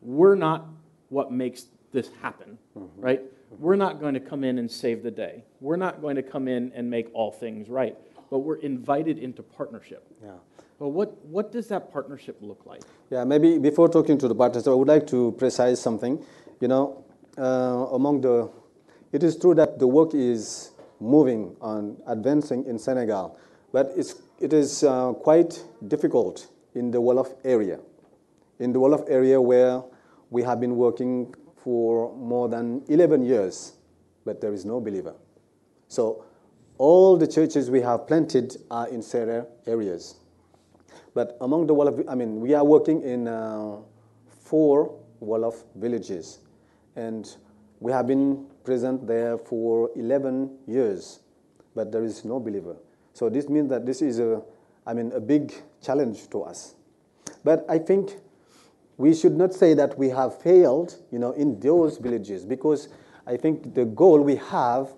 we're not what makes this happen, right? We're not going to come in and save the day. We're not going to come in and make all things right, but we're invited into partnership. Yeah. But what, what does that partnership look like? Yeah, maybe before talking to the partners, I would like to precise something. You know, uh, among the, it is true that the work is moving on advancing in Senegal, but it's, it is uh, quite difficult in the Wolof area. In the Wolof area where we have been working for more than 11 years, but there is no believer. So all the churches we have planted are in certain areas. But among the Wolof, I mean, we are working in uh, four Wolof villages, and we have been present there for 11 years, but there is no believer. So this means that this is a, I mean, a big challenge to us. But I think we should not say that we have failed, you know, in those villages, because I think the goal we have,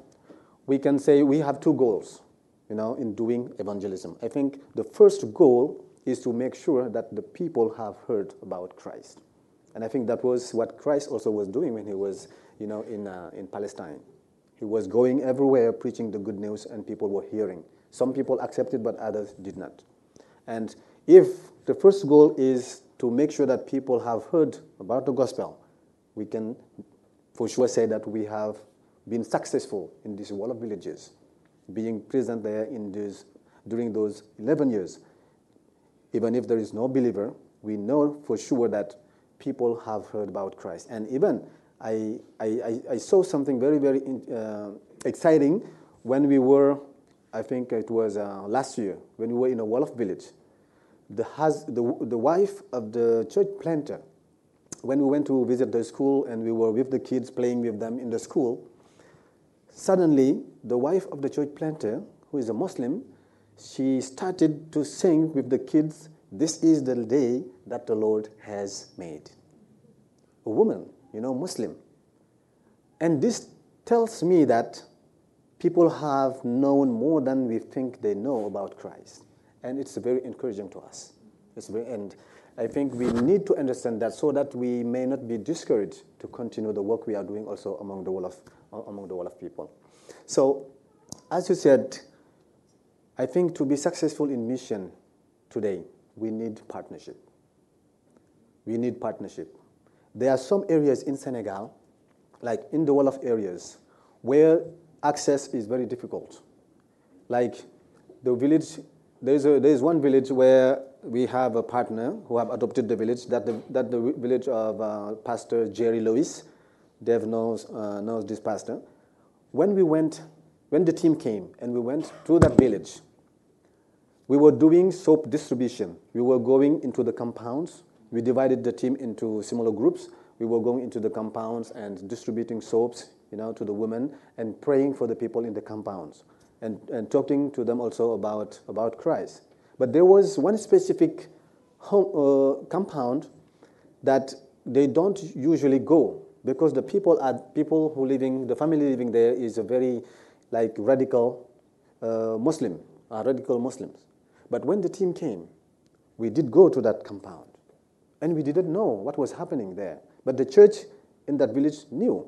we can say we have two goals, you know, in doing evangelism. I think the first goal is to make sure that the people have heard about Christ. And I think that was what Christ also was doing when he was, you know, in, uh, in Palestine. He was going everywhere preaching the good news and people were hearing. Some people accepted, but others did not. And if the first goal is to make sure that people have heard about the gospel, we can for sure say that we have been successful in these of villages, being present there in these, during those 11 years. Even if there is no believer, we know for sure that people have heard about Christ. And even I, I, I, I saw something very, very uh, exciting when we were, I think it was uh, last year, when we were in a Wolof village. The, hus- the, the wife of the church planter, when we went to visit the school and we were with the kids playing with them in the school, suddenly the wife of the church planter, who is a Muslim, she started to sing with the kids, This is the day that the Lord has made. A woman, you know, Muslim. And this tells me that people have known more than we think they know about Christ. And it's very encouraging to us. It's very, and I think we need to understand that so that we may not be discouraged to continue the work we are doing also among the world Wolof, among the Wolof people. So, as you said, I think to be successful in mission today, we need partnership. We need partnership. There are some areas in Senegal, like in the Wolof areas, where access is very difficult. Like the village, there's, a, there's one village where we have a partner who have adopted the village, that the, that the village of uh, Pastor Jerry Lewis. Dev knows, uh, knows this pastor. When we went, when the team came and we went to that village, we were doing soap distribution. We were going into the compounds. We divided the team into similar groups. We were going into the compounds and distributing soaps, you know, to the women and praying for the people in the compounds and, and talking to them also about, about Christ. But there was one specific home, uh, compound that they don't usually go because the people are people who living, the family living there is a very like radical uh, Muslim, are radical Muslims. But when the team came, we did go to that compound. And we didn't know what was happening there. But the church in that village knew.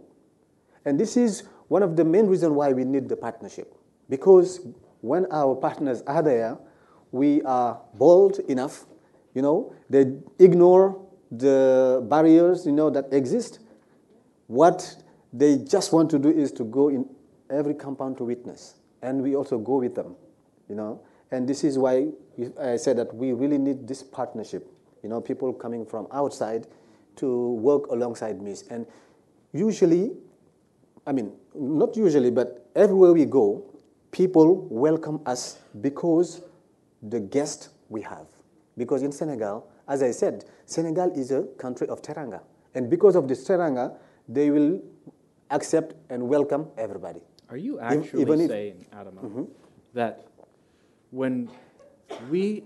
And this is one of the main reasons why we need the partnership. Because when our partners are there, we are bold enough, you know, they ignore the barriers, you know, that exist. What they just want to do is to go in every compound to witness. And we also go with them, you know. And this is why I said that we really need this partnership, you know, people coming from outside to work alongside me. And usually, I mean, not usually, but everywhere we go, people welcome us because the guest we have. Because in Senegal, as I said, Senegal is a country of teranga. And because of this teranga, they will accept and welcome everybody. Are you actually even if- saying, Adama, mm-hmm. that when we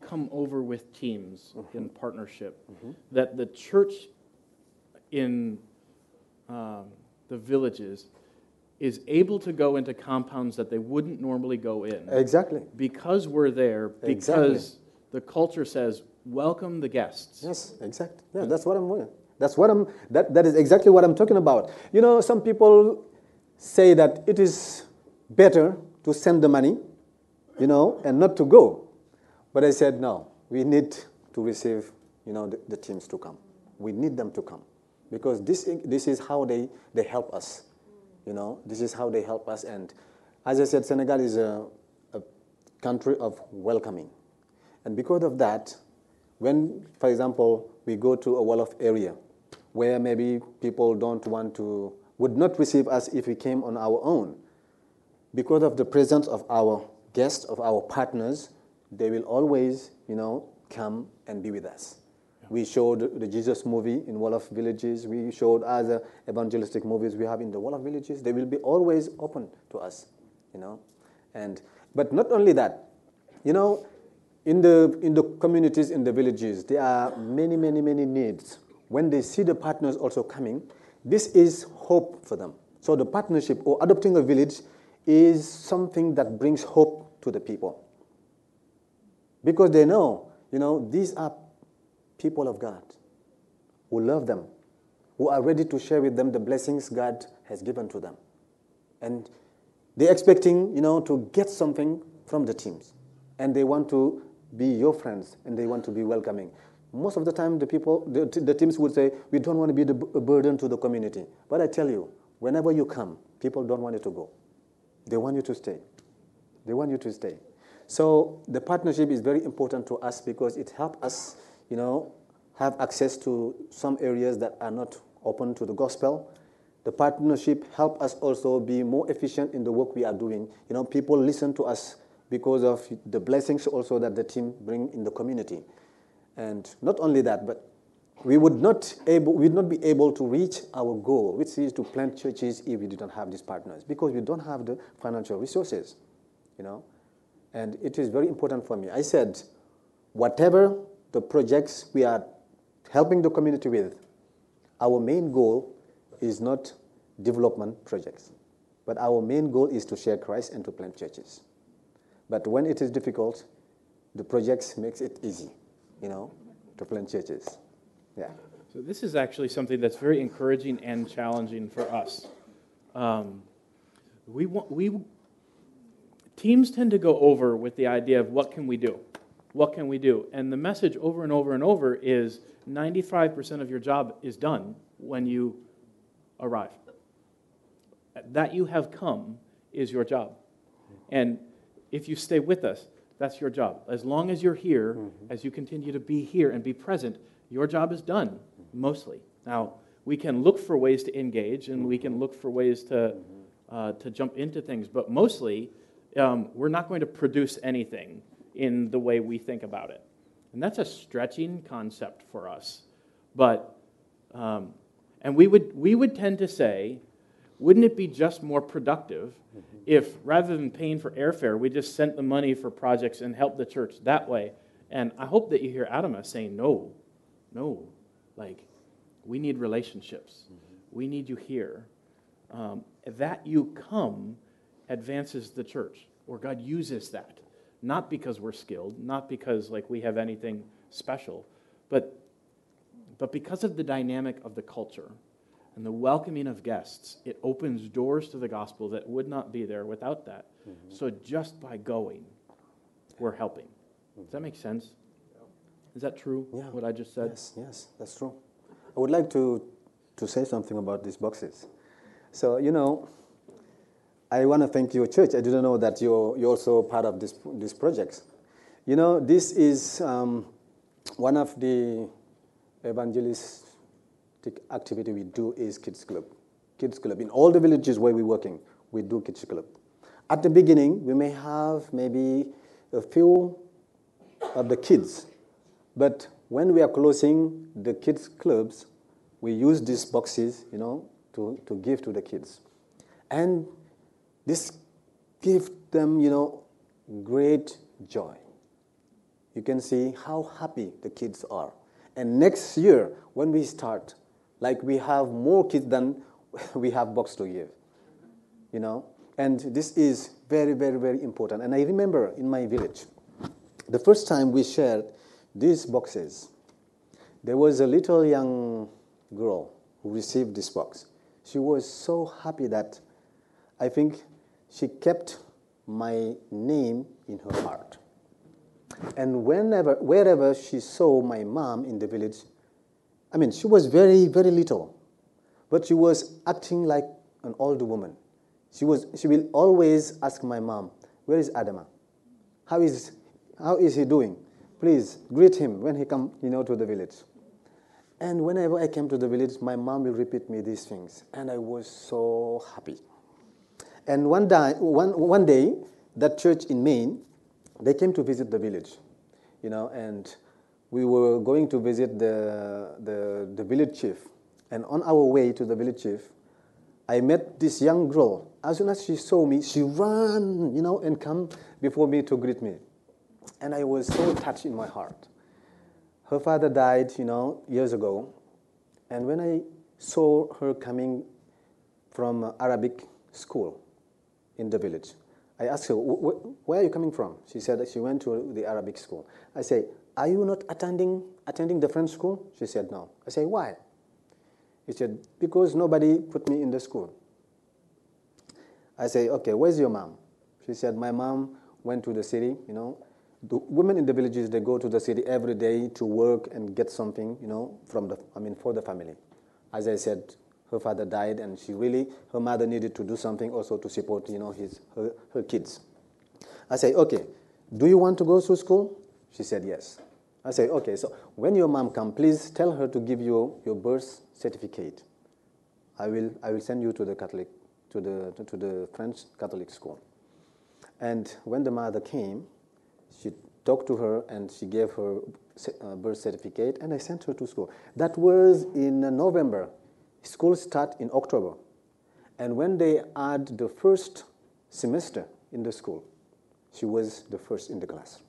come over with teams mm-hmm. in partnership, mm-hmm. that the church in um, the villages is able to go into compounds that they wouldn't normally go in Exactly. because we're there, Exactly. because the culture says, welcome the guests. Yes, exactly. Yeah, that's what I'm doing. That's what I'm. That, that is exactly what I'm talking about. You know, some people say that it is better to send the money, you know, and not to go. But I said no. We need to receive, you know, the, the teams to come. We need them to come because this this is how they they help us. You know, this is how they help us. And as I said, Senegal is a, a country of welcoming. And because of that, when, for example, we go to a Wolof area where maybe people don't want to, would not receive us if we came on our own, because of the presence of our guests, of our partners, they will always, you know, come and be with us. We showed the Jesus movie in Wolof Villages. We showed other evangelistic movies we have in the Wolof Villages. They will be always open to us, you know. And but not only that, you know, in the in the communities in the villages, there are many, many, many needs. When they see the partners also coming, this is hope for them. So the partnership or adopting a village is something that brings hope to the people because they know, you know, these are people of God who love them, who are ready to share with them the blessings God has given to them. And they're expecting, you know, to get something from the teams. And they want to be your friends and they want to be welcoming. Most of the time, the people, the, the teams would say, we don't want to be the, a burden to the community. But I tell you, whenever you come, people don't want you to go. They want you to stay. They want you to stay. So the partnership is very important to us because it helps us, you know, have access to some areas that are not open to the gospel. The partnership helps us also be more efficient in the work we are doing. You know, people listen to us because of the blessings also that the team bring in the community. And not only that, but we would not able we would not be able to reach our goal, which is to plant churches if we didn't have these partners, because we don't have the financial resources, you know. And it is very important for me. I said, whatever the projects we are helping the community with, our main goal is not development projects, but our main goal is to share Christ and to plant churches. But when it is difficult, the projects makes it easy, you know, to plant churches. Yeah. So this is actually something that's very encouraging and challenging for us. Um, we want, we teams tend to go over with the idea of what can we do, what can we do, and the message over and over and over is 95% of your job is done when you arrive. That you have come is your job, and if you stay with us, that's your job. As long as you're here, as you continue to be here and be present, your job is done, mostly. Now, we can look for ways to engage and we can look for ways to, uh, to jump into things, but mostly, um, we're not going to produce anything in the way we think about it. And that's a stretching concept for us. But, um, and we would, we would tend to say, wouldn't it be just more productive if rather than paying for airfare, we just sent the money for projects and helped the church that way? And I hope that you hear Adama saying, no, no, like, we need relationships. We need you here. Um, that you come advances the church, or God uses that. not because we're skilled, not because like we have anything special, but, but because of the dynamic of the culture and the welcoming of guests, it opens doors to the gospel that would not be there without that. Mm-hmm. So just by going, we're helping. Does that make sense? Is that true, yeah. what I just said? Yes, yes, that's true. I would like to, to say something about these boxes. So, you know, I want to thank your church. I didn't know that you're, you're also part of this, this project. You know, this is um, one of the evangelistic activity we do is Kids Club. Kids Club. In all the villages where we're working, we do Kids Club. At the beginning, we may have maybe a few of the kids, but when we are closing the kids' clubs, we use these boxes, you know, to, to give to the kids. And this gives them, you know, great joy. You can see how happy the kids are. And next year, when we start, like we have more kids than we have box to give, you know. And this is very, very, very important. And I remember in my village, the first time we shared these boxes, there was a little young girl who received this box. She was so happy that I think she kept my name in her heart. And whenever, wherever she saw my mom in the village, I mean, she was very, very little, but she was acting like an old woman. She, was, she will always ask my mom, Where is Adama? How is, how is he doing? Please greet him when he come, you know, to the village. And whenever I came to the village, my mom will repeat me these things, and I was so happy. And one day, one, one day, that church in Maine, they came to visit the village, you know, and we were going to visit the, the, the village chief. And on our way to the village chief, I met this young girl. As soon as she saw me, she ran, you know, and come before me to greet me. And I was so touched in my heart. Her father died, you know, years ago. And when I saw her coming from Arabic school in the village, I asked her, where are you coming from? She said she went to the Arabic school. I say, are you not attending, attending the French school? She said, no. I say, why? He said, because nobody put me in the school. I say, okay, where's your mom? She said, my mom went to the city, you know. The women in the villages, they go to the city every day to work and get something, you know, from the, I mean, for the family. As I said, her father died, and she really, her mother needed to do something also to support, you know, his, her, her kids. I say, okay, do you want to go to school? She said, yes. I say, okay, so when your mom comes, please tell her to give you your birth certificate. I will, I will send you to the Catholic, to the, to, the French Catholic school. And when the mother came, she talked to her and she gave her uh, birth certificate and I sent her to school. That was in November. School start in October. And when they had the first semester in the school, she was the first in the class.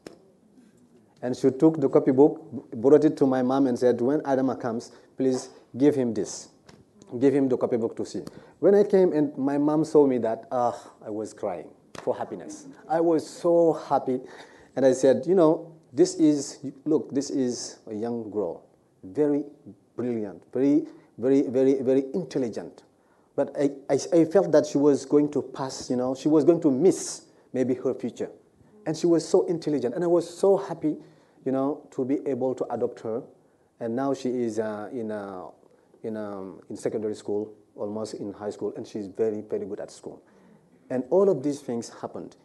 And she took the copybook, brought it to my mom, and said, When Adama comes, please give him this. Give him the copybook to see. When I came and my mom saw me that, ah, I was crying for happiness. I was so happy. And I said, You know, this is, look, this is a young girl, very brilliant, very, very, very, very intelligent. But I, I, I felt that she was going to pass, you know, she was going to miss maybe her future. And she was so intelligent. And I was so happy, you know, to be able to adopt her. And now she is uh, in, uh, in, um, in secondary school, almost in high school, and she's very, very good at school. And all of these things happened,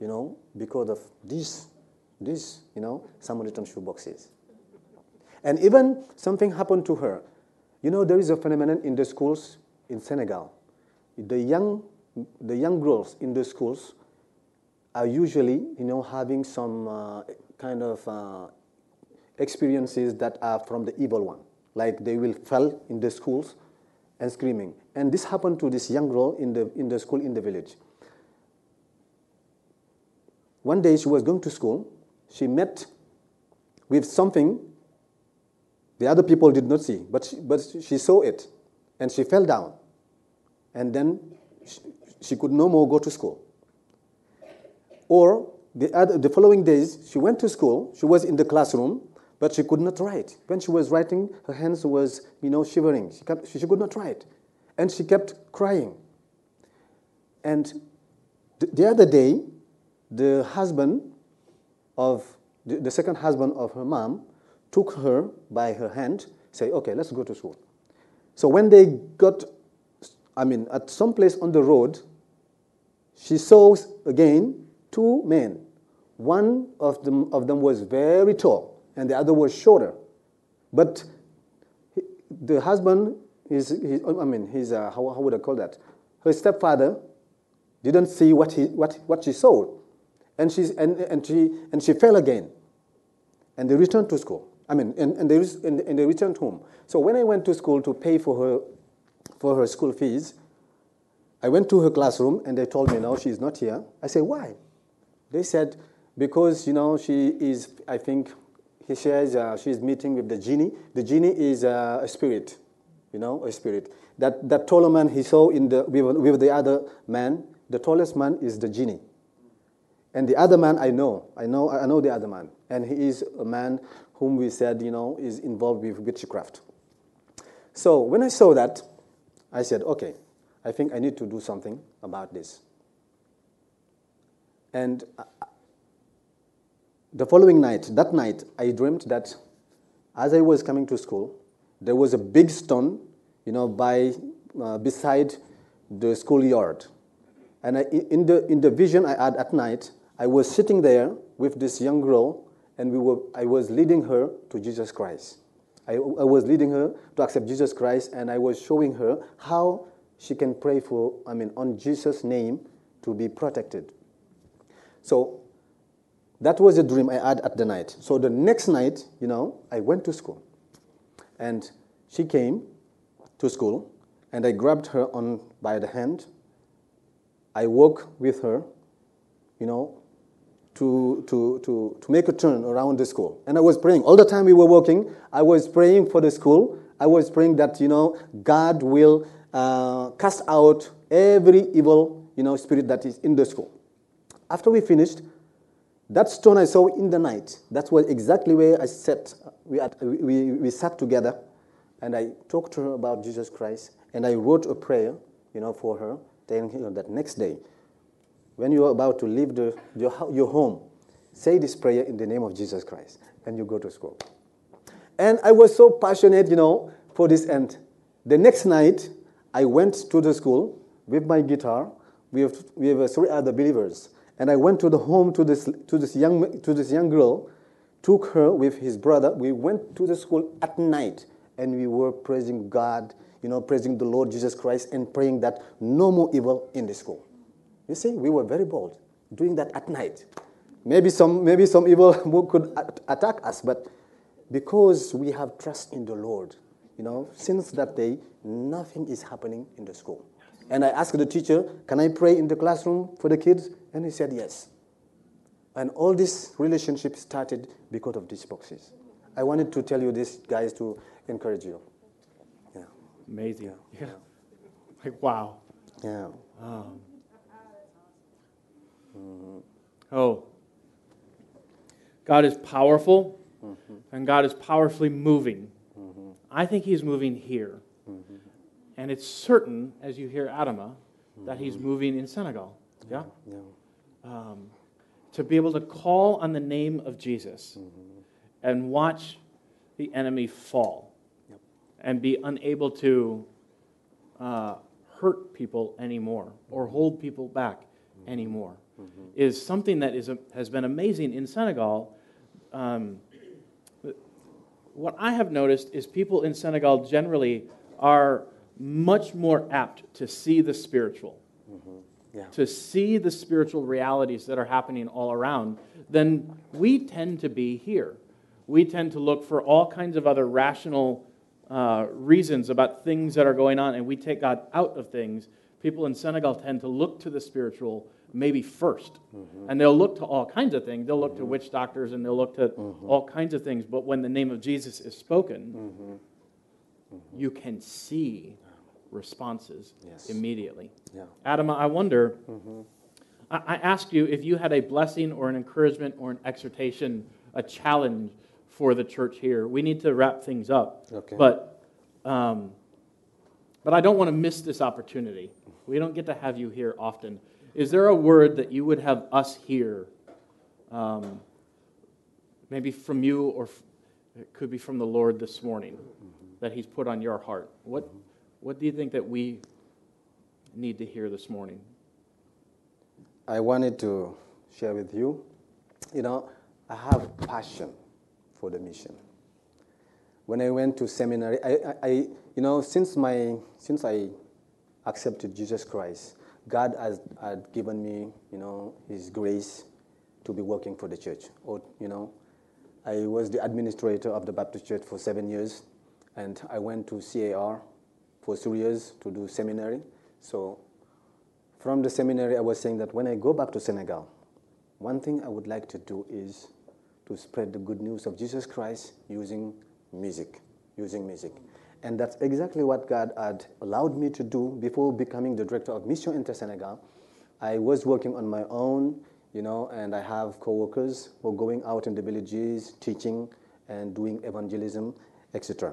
you know, because of these, these you know, Samaritan shoe boxes. And even something happened to her. You know, there is a phenomenon in the schools in Senegal. The young, the young girls in the schools are usually, you know, having some uh, kind of uh, experiences that are from the evil one. Like they will fall in the schools and screaming. And this happened to this young girl in the, in the school in the village. One day she was going to school. She met with something the other people did not see, but she, but she saw it. And she fell down. And then she, she could no more go to school. Or the, other, the following days, she went to school. She was in the classroom, but she could not write. When she was writing, her hands was, you know, shivering. She, kept, she, could not write. And she kept crying. And th- the other day, the husband of, the, the second husband of her mom took her by her hand, say, okay, let's go to school. So when they got, I mean, at some place on the road, she saw again two men. One of them, of them was very tall, and the other was shorter. But the husband, is, he, I mean, his, uh, how, how would I call that? Her stepfather didn't see what, he, what, what she saw. And, she's, and, and, she, and she fell again. And they returned to school. I mean, and, and, they, and, and they returned home. So when I went to school to pay for her, for her school fees, I went to her classroom and they told me, no, she's not here. I said, why? They said, because, you know, she is, I think, he shares, uh, she's meeting with the genie. The genie is uh, a spirit, you know, a spirit. That, that taller man he saw in the, with, with the other man, the tallest man is the genie. And the other man I know, I know, I know the other man. And he is a man whom we said, you know, is involved with witchcraft. So when I saw that, I said, okay, I think I need to do something about this. And uh, the following night, that night, I dreamt that as I was coming to school, there was a big stone, you know, by, uh, beside the schoolyard. And I, in, the, in the vision I had at night, I was sitting there with this young girl, and we were, I was leading her to Jesus Christ. I, I was leading her to accept Jesus Christ, and I was showing her how she can pray for, I mean, on Jesus' name to be protected. So that was a dream I had at the night. So the next night, you know, I went to school. And she came to school, and I grabbed her on by the hand. I walked with her, you know, to, to, to, to make a turn around the school. And I was praying. All the time we were walking, I was praying for the school. I was praying that, you know, God will uh, cast out every evil, you know, spirit that is in the school. After we finished, that stone I saw in the night, that was exactly where I sat. We, had, we, we sat together, and I talked to her about Jesus Christ, and I wrote a prayer, you know, for her, her that next day, when you are about to leave the, your, your home, say this prayer in the name of Jesus Christ, and you go to school. And I was so passionate, you know, for this end. The next night, I went to the school with my guitar, with, with uh, three other believers. And I went to the home to this, to this, young, to this young girl, took her with his brother. We went to the school at night, and we were praising God, you know, praising the Lord Jesus Christ, and praying that no more evil in the school. You see, we were very bold, doing that at night. Maybe some, maybe some evil could attack us, but because we have trust in the Lord, you know, since that day, nothing is happening in the school. And I asked the teacher, Can I pray in the classroom for the kids? And he said, Yes. And all this relationship started because of these boxes. I wanted to tell you this, guys, to encourage you. Yeah. Amazing. Yeah. Like, wow. Yeah. Um, mm. Oh. God is powerful, mm-hmm. and God is powerfully moving. Mm-hmm. I think He's moving here. Mm-hmm. And it's certain, as you hear Adama, that He's moving in Senegal. Yeah? Yeah. Um, to be able to call on the name of Jesus and watch the enemy fall and be unable to uh, hurt people anymore or hold people back anymore is something that is a, has been amazing in Senegal. Um, what I have noticed is people in Senegal generally are much more apt to see the spiritual mm-hmm. Yeah. to see the spiritual realities that are happening all around than we tend to be here. We tend to look for all kinds of other rational uh, reasons about things that are going on, and we take God out of things. People in Senegal tend to look to the spiritual maybe 1st mm-hmm. and they'll look to all kinds of things. They'll look to mm-hmm. witch doctors and they'll look to all kinds of things. But when the name of Jesus is spoken, you can see responses Yes. immediately. Yeah. Adama, I wonder I, I asked you if you had a blessing or an encouragement or an exhortation, a challenge for the church here. We need to wrap things up. Okay. But, um, but I don't want to miss this opportunity. We don't get to have you here often. Is there a word that you would have us hear? Um, maybe from you, or f- it could be from the Lord this morning that He's put on your heart. What, what do you think that we need to hear this morning? I wanted to share with you, you know, I have passion for the mission. When I went to seminary, I, I, you know, since my since I accepted Jesus Christ, God has had given me, you know, His grace to be working for the church. Or, you know, I was the administrator of the Baptist Church for seven years, and I went to CAR for three years to do seminary. So, from the seminary, I was saying that when I go back to Senegal, one thing I would like to do is to spread the good news of Jesus Christ using music, using music. And that's exactly what God had allowed me to do before becoming the director of Mission Inter Senegal. I was working on my own, you know, and I have co-workers who are going out in the villages, teaching and doing evangelism, etc.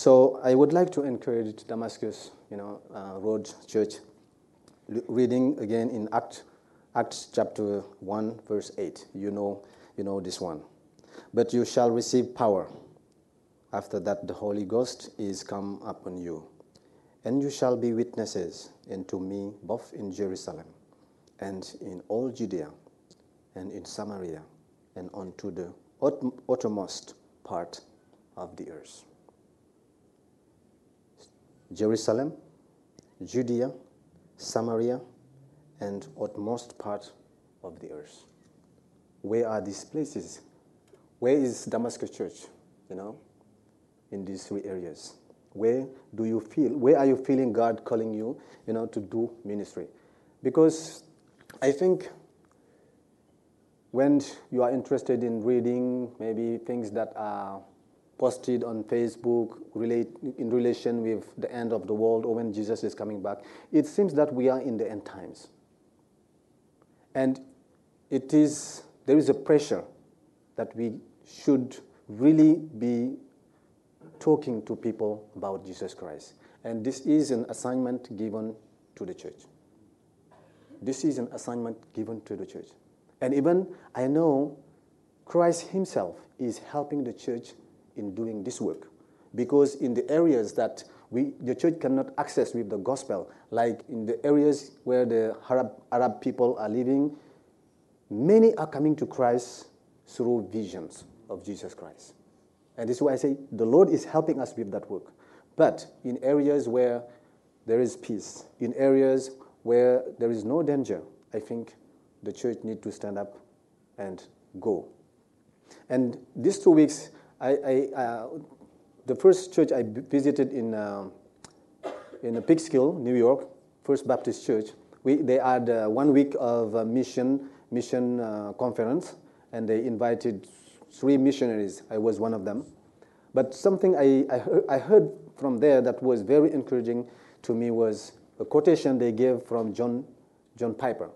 So I would like to encourage Damascus, you know, uh, Road Church, reading again in Act, Acts chapter 1, verse 8. You know, you know this one. But you shall receive power after that, the Holy Ghost is come upon you, and you shall be witnesses unto me both in Jerusalem and in all Judea and in Samaria and unto the uttermost part of the earth. Jerusalem, Judea, Samaria, and utmost part of the earth. Where are these places? Where is Damascus Church? You know, in these three areas. Where do you feel? Where are you feeling God calling you, you know, to do ministry? Because I think when you are interested in reading maybe things that are posted on Facebook relate, in relation with the end of the world or when Jesus is coming back, it seems that we are in the end times. And it is, there is a pressure that we should really be talking to people about Jesus Christ. And this is an assignment given to the church. This is an assignment given to the church. And even I know Christ Himself is helping the church in doing this work. Because in the areas that we, the church cannot access with the gospel, like in the areas where the Arab, Arab people are living, many are coming to Christ through visions of Jesus Christ. And this is why I say the Lord is helping us with that work. But in areas where there is peace, in areas where there is no danger, I think the church needs to stand up and go. And these two weeks, I, I uh, the first church I visited in, uh, in Peekskill, New York, First Baptist Church, we, they had uh, one week of mission, mission uh, conference, and they invited three missionaries. I was one of them. But something I, I, heard, I heard from there that was very encouraging to me was a quotation they gave from John, John Piper,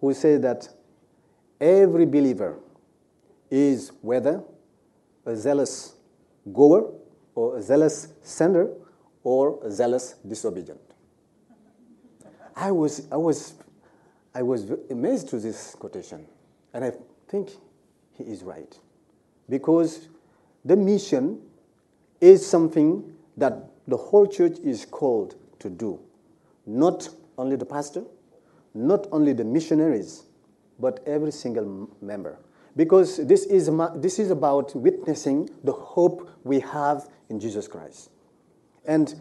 who said that every believer is whether a zealous goer or a zealous sender or a zealous disobedient. I was, I was, I was amazed to this quotation, and I think he is right. Because the mission is something that the whole church is called to do. Not only the pastor, not only the missionaries, but every single member. Because this is, this is about witnessing the hope we have in Jesus Christ. And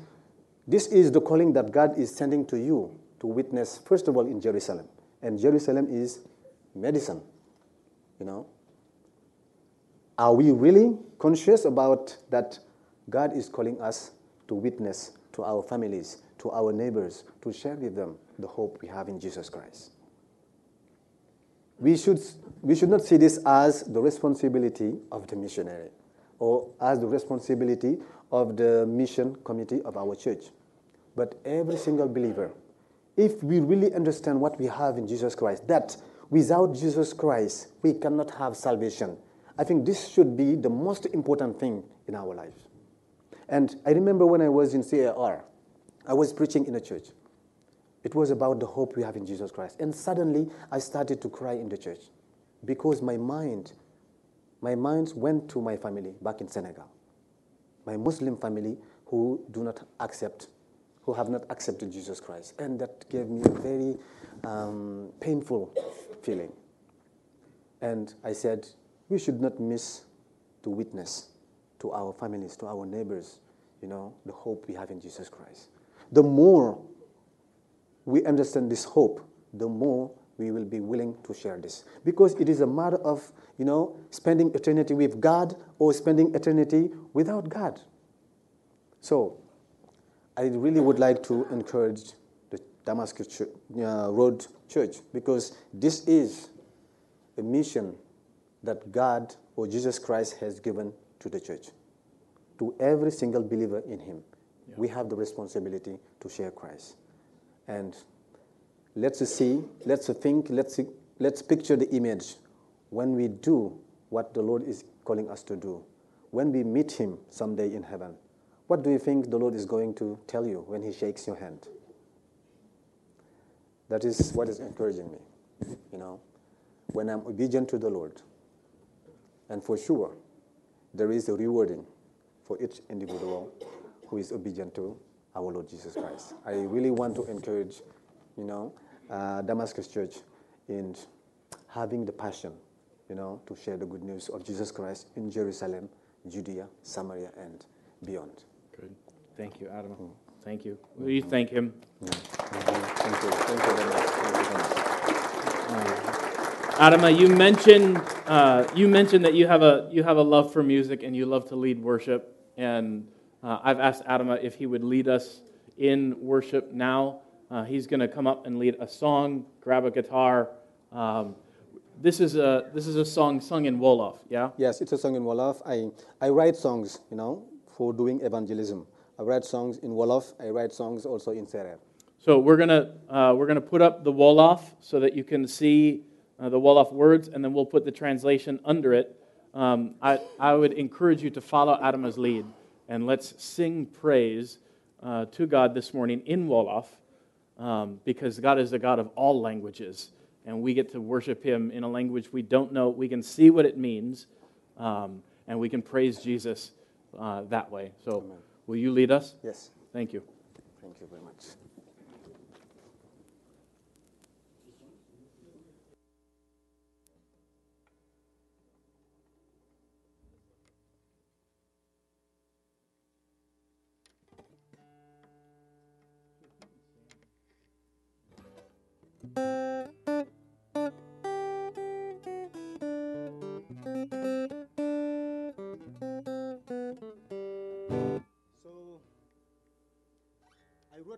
this is the calling that God is sending to you to witness, first of all, in Jerusalem. And Jerusalem is medicine, you know. Are we really conscious about that God is calling us to witness to our families, to our neighbors, to share with them the hope we have in Jesus Christ? We should, we should not see this as the responsibility of the missionary or as the responsibility of the mission committee of our church. But every single believer if we really understand what we have in Jesus Christ, that without Jesus Christ, we cannot have salvation. I think this should be the most important thing in our lives. And I remember when I was in CAR, I was preaching in a church. It was about the hope we have in Jesus Christ. And suddenly I started to cry in the church because my mind, my mind went to my family back in Senegal. My Muslim family who do not accept, who have not accepted Jesus Christ. And that gave me a very um, painful feeling. And I said, we should not miss to witness to our families, to our neighbors, you know, the hope we have in Jesus Christ. The more we understand this hope, the more we will be willing to share this. Because it is a matter of, you know, spending eternity with God or spending eternity without God. So, I really would like to encourage the Damascus Church, uh, Road Church because this is a mission that God or Jesus Christ has given to the church, to every single believer in Him. Yeah. We have the responsibility to share Christ. And let's see, let's think, let's, let's picture the image when we do what the Lord is calling us to do. When we meet Him someday in heaven, what do you think the Lord is going to tell you when He shakes your hand? That is what is encouraging me, you know, when I'm obedient to the Lord. And for sure, there is a rewarding for each individual who is obedient to our Lord Jesus Christ. I really want to encourage, you know, uh, Damascus Church in having the passion, you know, to share the good news of Jesus Christ in Jerusalem, Judea, Samaria, and beyond. Good. Thank you, Adam. Mm-hmm. Thank you. Will you thank him? Mm-hmm. Thank you. Thank you very much. Thank you very much. Adama, you mentioned uh, you mentioned that you have a you have a love for music and you love to lead worship. And uh, I've asked Adama if he would lead us in worship now. Uh, he's going to come up and lead a song, grab a guitar. Um, this is a this is a song sung in Wolof, yeah. Yes, it's a song in Wolof. I I write songs, you know, for doing evangelism. I write songs in Wolof. I write songs also in Serer. So we're gonna uh, we're gonna put up the Wolof so that you can see uh, the Wolof words, and then we'll put the translation under it. Um, I, I would encourage you to follow Adama's lead, and let's sing praise uh, to God this morning in Wolof, um, because God is the God of all languages, and we get to worship Him in a language we don't know. We can see what it means, um, and we can praise Jesus uh, that way. So, Amen. will you lead us? Yes. Thank you. Thank you very much.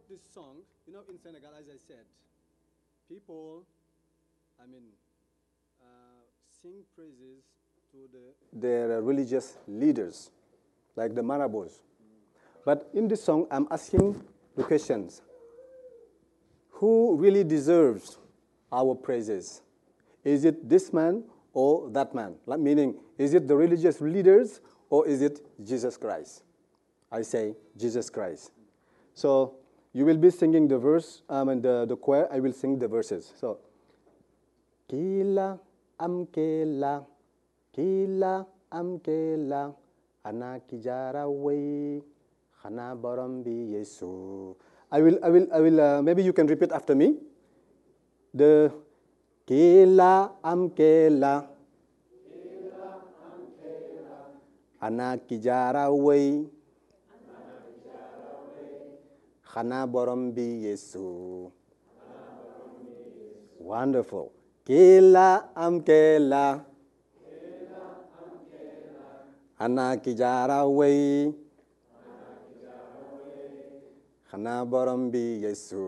This song, you know, in Senegal, as I said, people, I mean, uh, sing praises to the, their religious leaders, like the Marabouts. But in this song, I'm asking the questions Who really deserves our praises? Is it this man or that man? Meaning, is it the religious leaders or is it Jesus Christ? I say Jesus Christ. So you will be singing the verse, um, and the, the choir, I will sing the verses. So, Kila am kila am kela, ana kijara way, hana barambi yesu. I will, I will, I will, uh, maybe you can repeat after me. The Kila am kela, ana kijara way, xanaa borom bi yesu. Wonderful. Kila am kela. Ana ki jaara wey xanaa borom bi yesu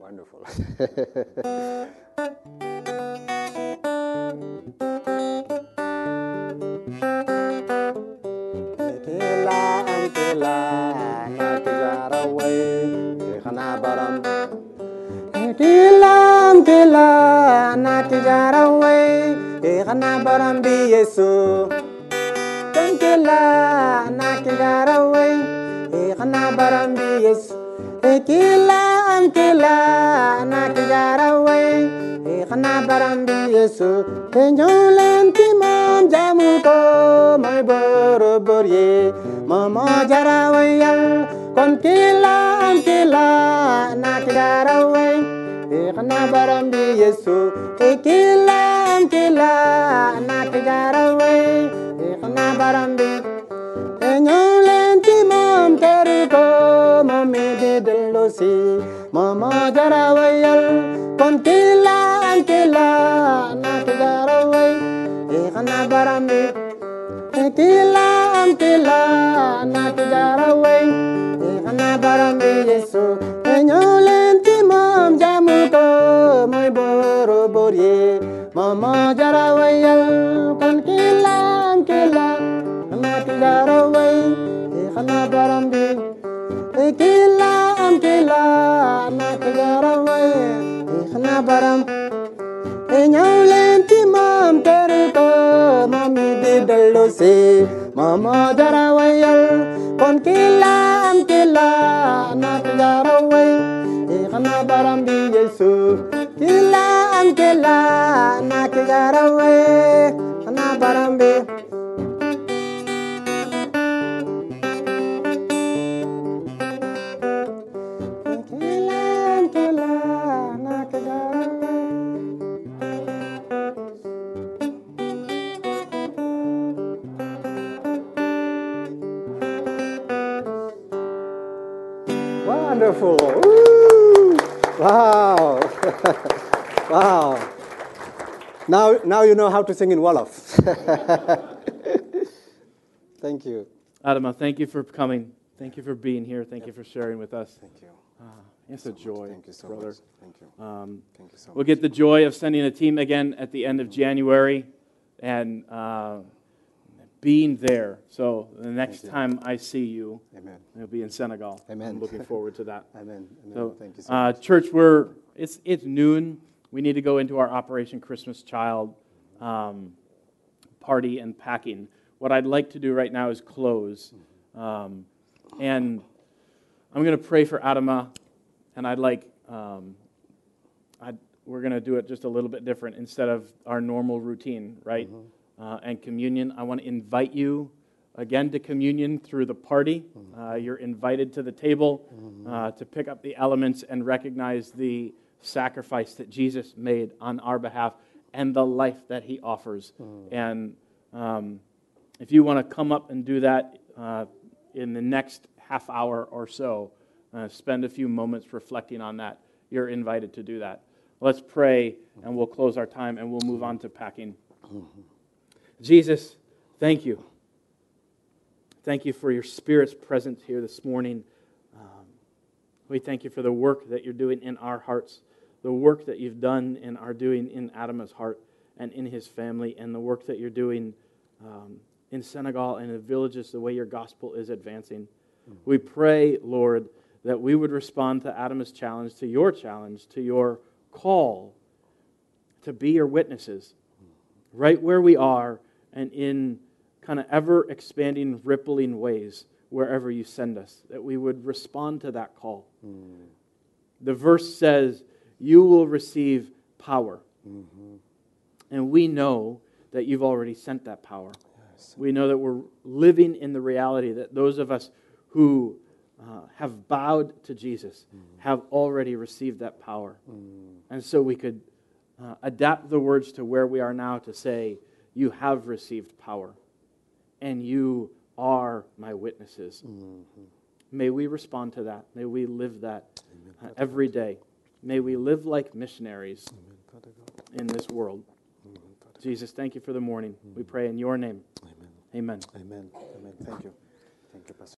wonderful Kilan kilan nati jarawe ikana baram bi Yesu. Kilan nati jarawe. Tijara way khana baram bi yesu e kila am kila na tijara way e khana baram bi yesu e mom jamu ko mai boro borye. Mama jara wayal kon kila am na tijara way Ikhna baram bi Yesu Ikilam kila na kijarawe Ikhna baram bi Enyolen ti mom teriko Mami di delosi Mama jarawayal Kon kila kila na kijarawe Ikhna baram bi Ikilam kila na kijarawe Ikhna baram bi Yesu Enyolen ti mom jamu ko moy boro borye mama jarawayal kon kilam kila na kila na tijaraway e khana baram e nyawlen ti mam tere ko mami di dallo se mama jarawayal kon kilam kila na tijaraway Ikhna baram bi Yesu Kila am kila na kigarawe Ikhna baram bi Wonderful. Woo! Wow. wow. Now, now you know how to sing in Wolof. Thank you. Adama, thank you for coming. Thank you for being here. Thank you for sharing with us. Thank you. It's a joy, Thank you so brother. much. Thank you. Um, Thank you so we'll much. get the joy of sending a team again at the end of January and uh, being there. So the next you. time I see you, Amen. it'll be in Senegal. Amen. I'm looking forward to that. Amen. Amen. So, Thank you so uh, much. church, we're it's it's noon. We need to go into our Operation Christmas Child um, party and packing. What I'd like to do right now is close, um, and I'm going to pray for Adama, and I'd like um, I'd, we're going to do it just a little bit different instead of our normal routine, right? Uh, and communion. I want to invite you again to communion through the party. Uh, you're invited to the table uh, to pick up the elements and recognize the sacrifice that Jesus made on our behalf and the life that he offers. And um, if you want to come up and do that uh, in the next half hour or so, uh, spend a few moments reflecting on that, you're invited to do that. Let's pray and we'll close our time and we'll move on to packing. Jesus, thank you. Thank you for your Spirit's presence here this morning. Um, we thank you for the work that you're doing in our hearts, the work that you've done and are doing in Adama's heart and in his family, and the work that you're doing um, in Senegal and in the villages, the way your gospel is advancing. We pray, Lord, that we would respond to Adama's challenge, to your challenge, to your call to be your witnesses right where we are and in kind of ever expanding, rippling ways wherever you send us, that we would respond to that call. The verse says, You will receive power. And we know that you've already sent that power. We know that we're living in the reality that those of us who uh, have bowed to Jesus have already received that power. And so we could uh, adapt the words to where we are now to say, You have received power, and you are my witnesses. Mm-hmm. May we respond to that. May we live that uh, every day. May we live like missionaries in this world. Mm-hmm. Jesus, thank you for the morning. We mm-hmm. pray in your name. Amen. Amen. Amen. Thank you. Thank you, Pastor.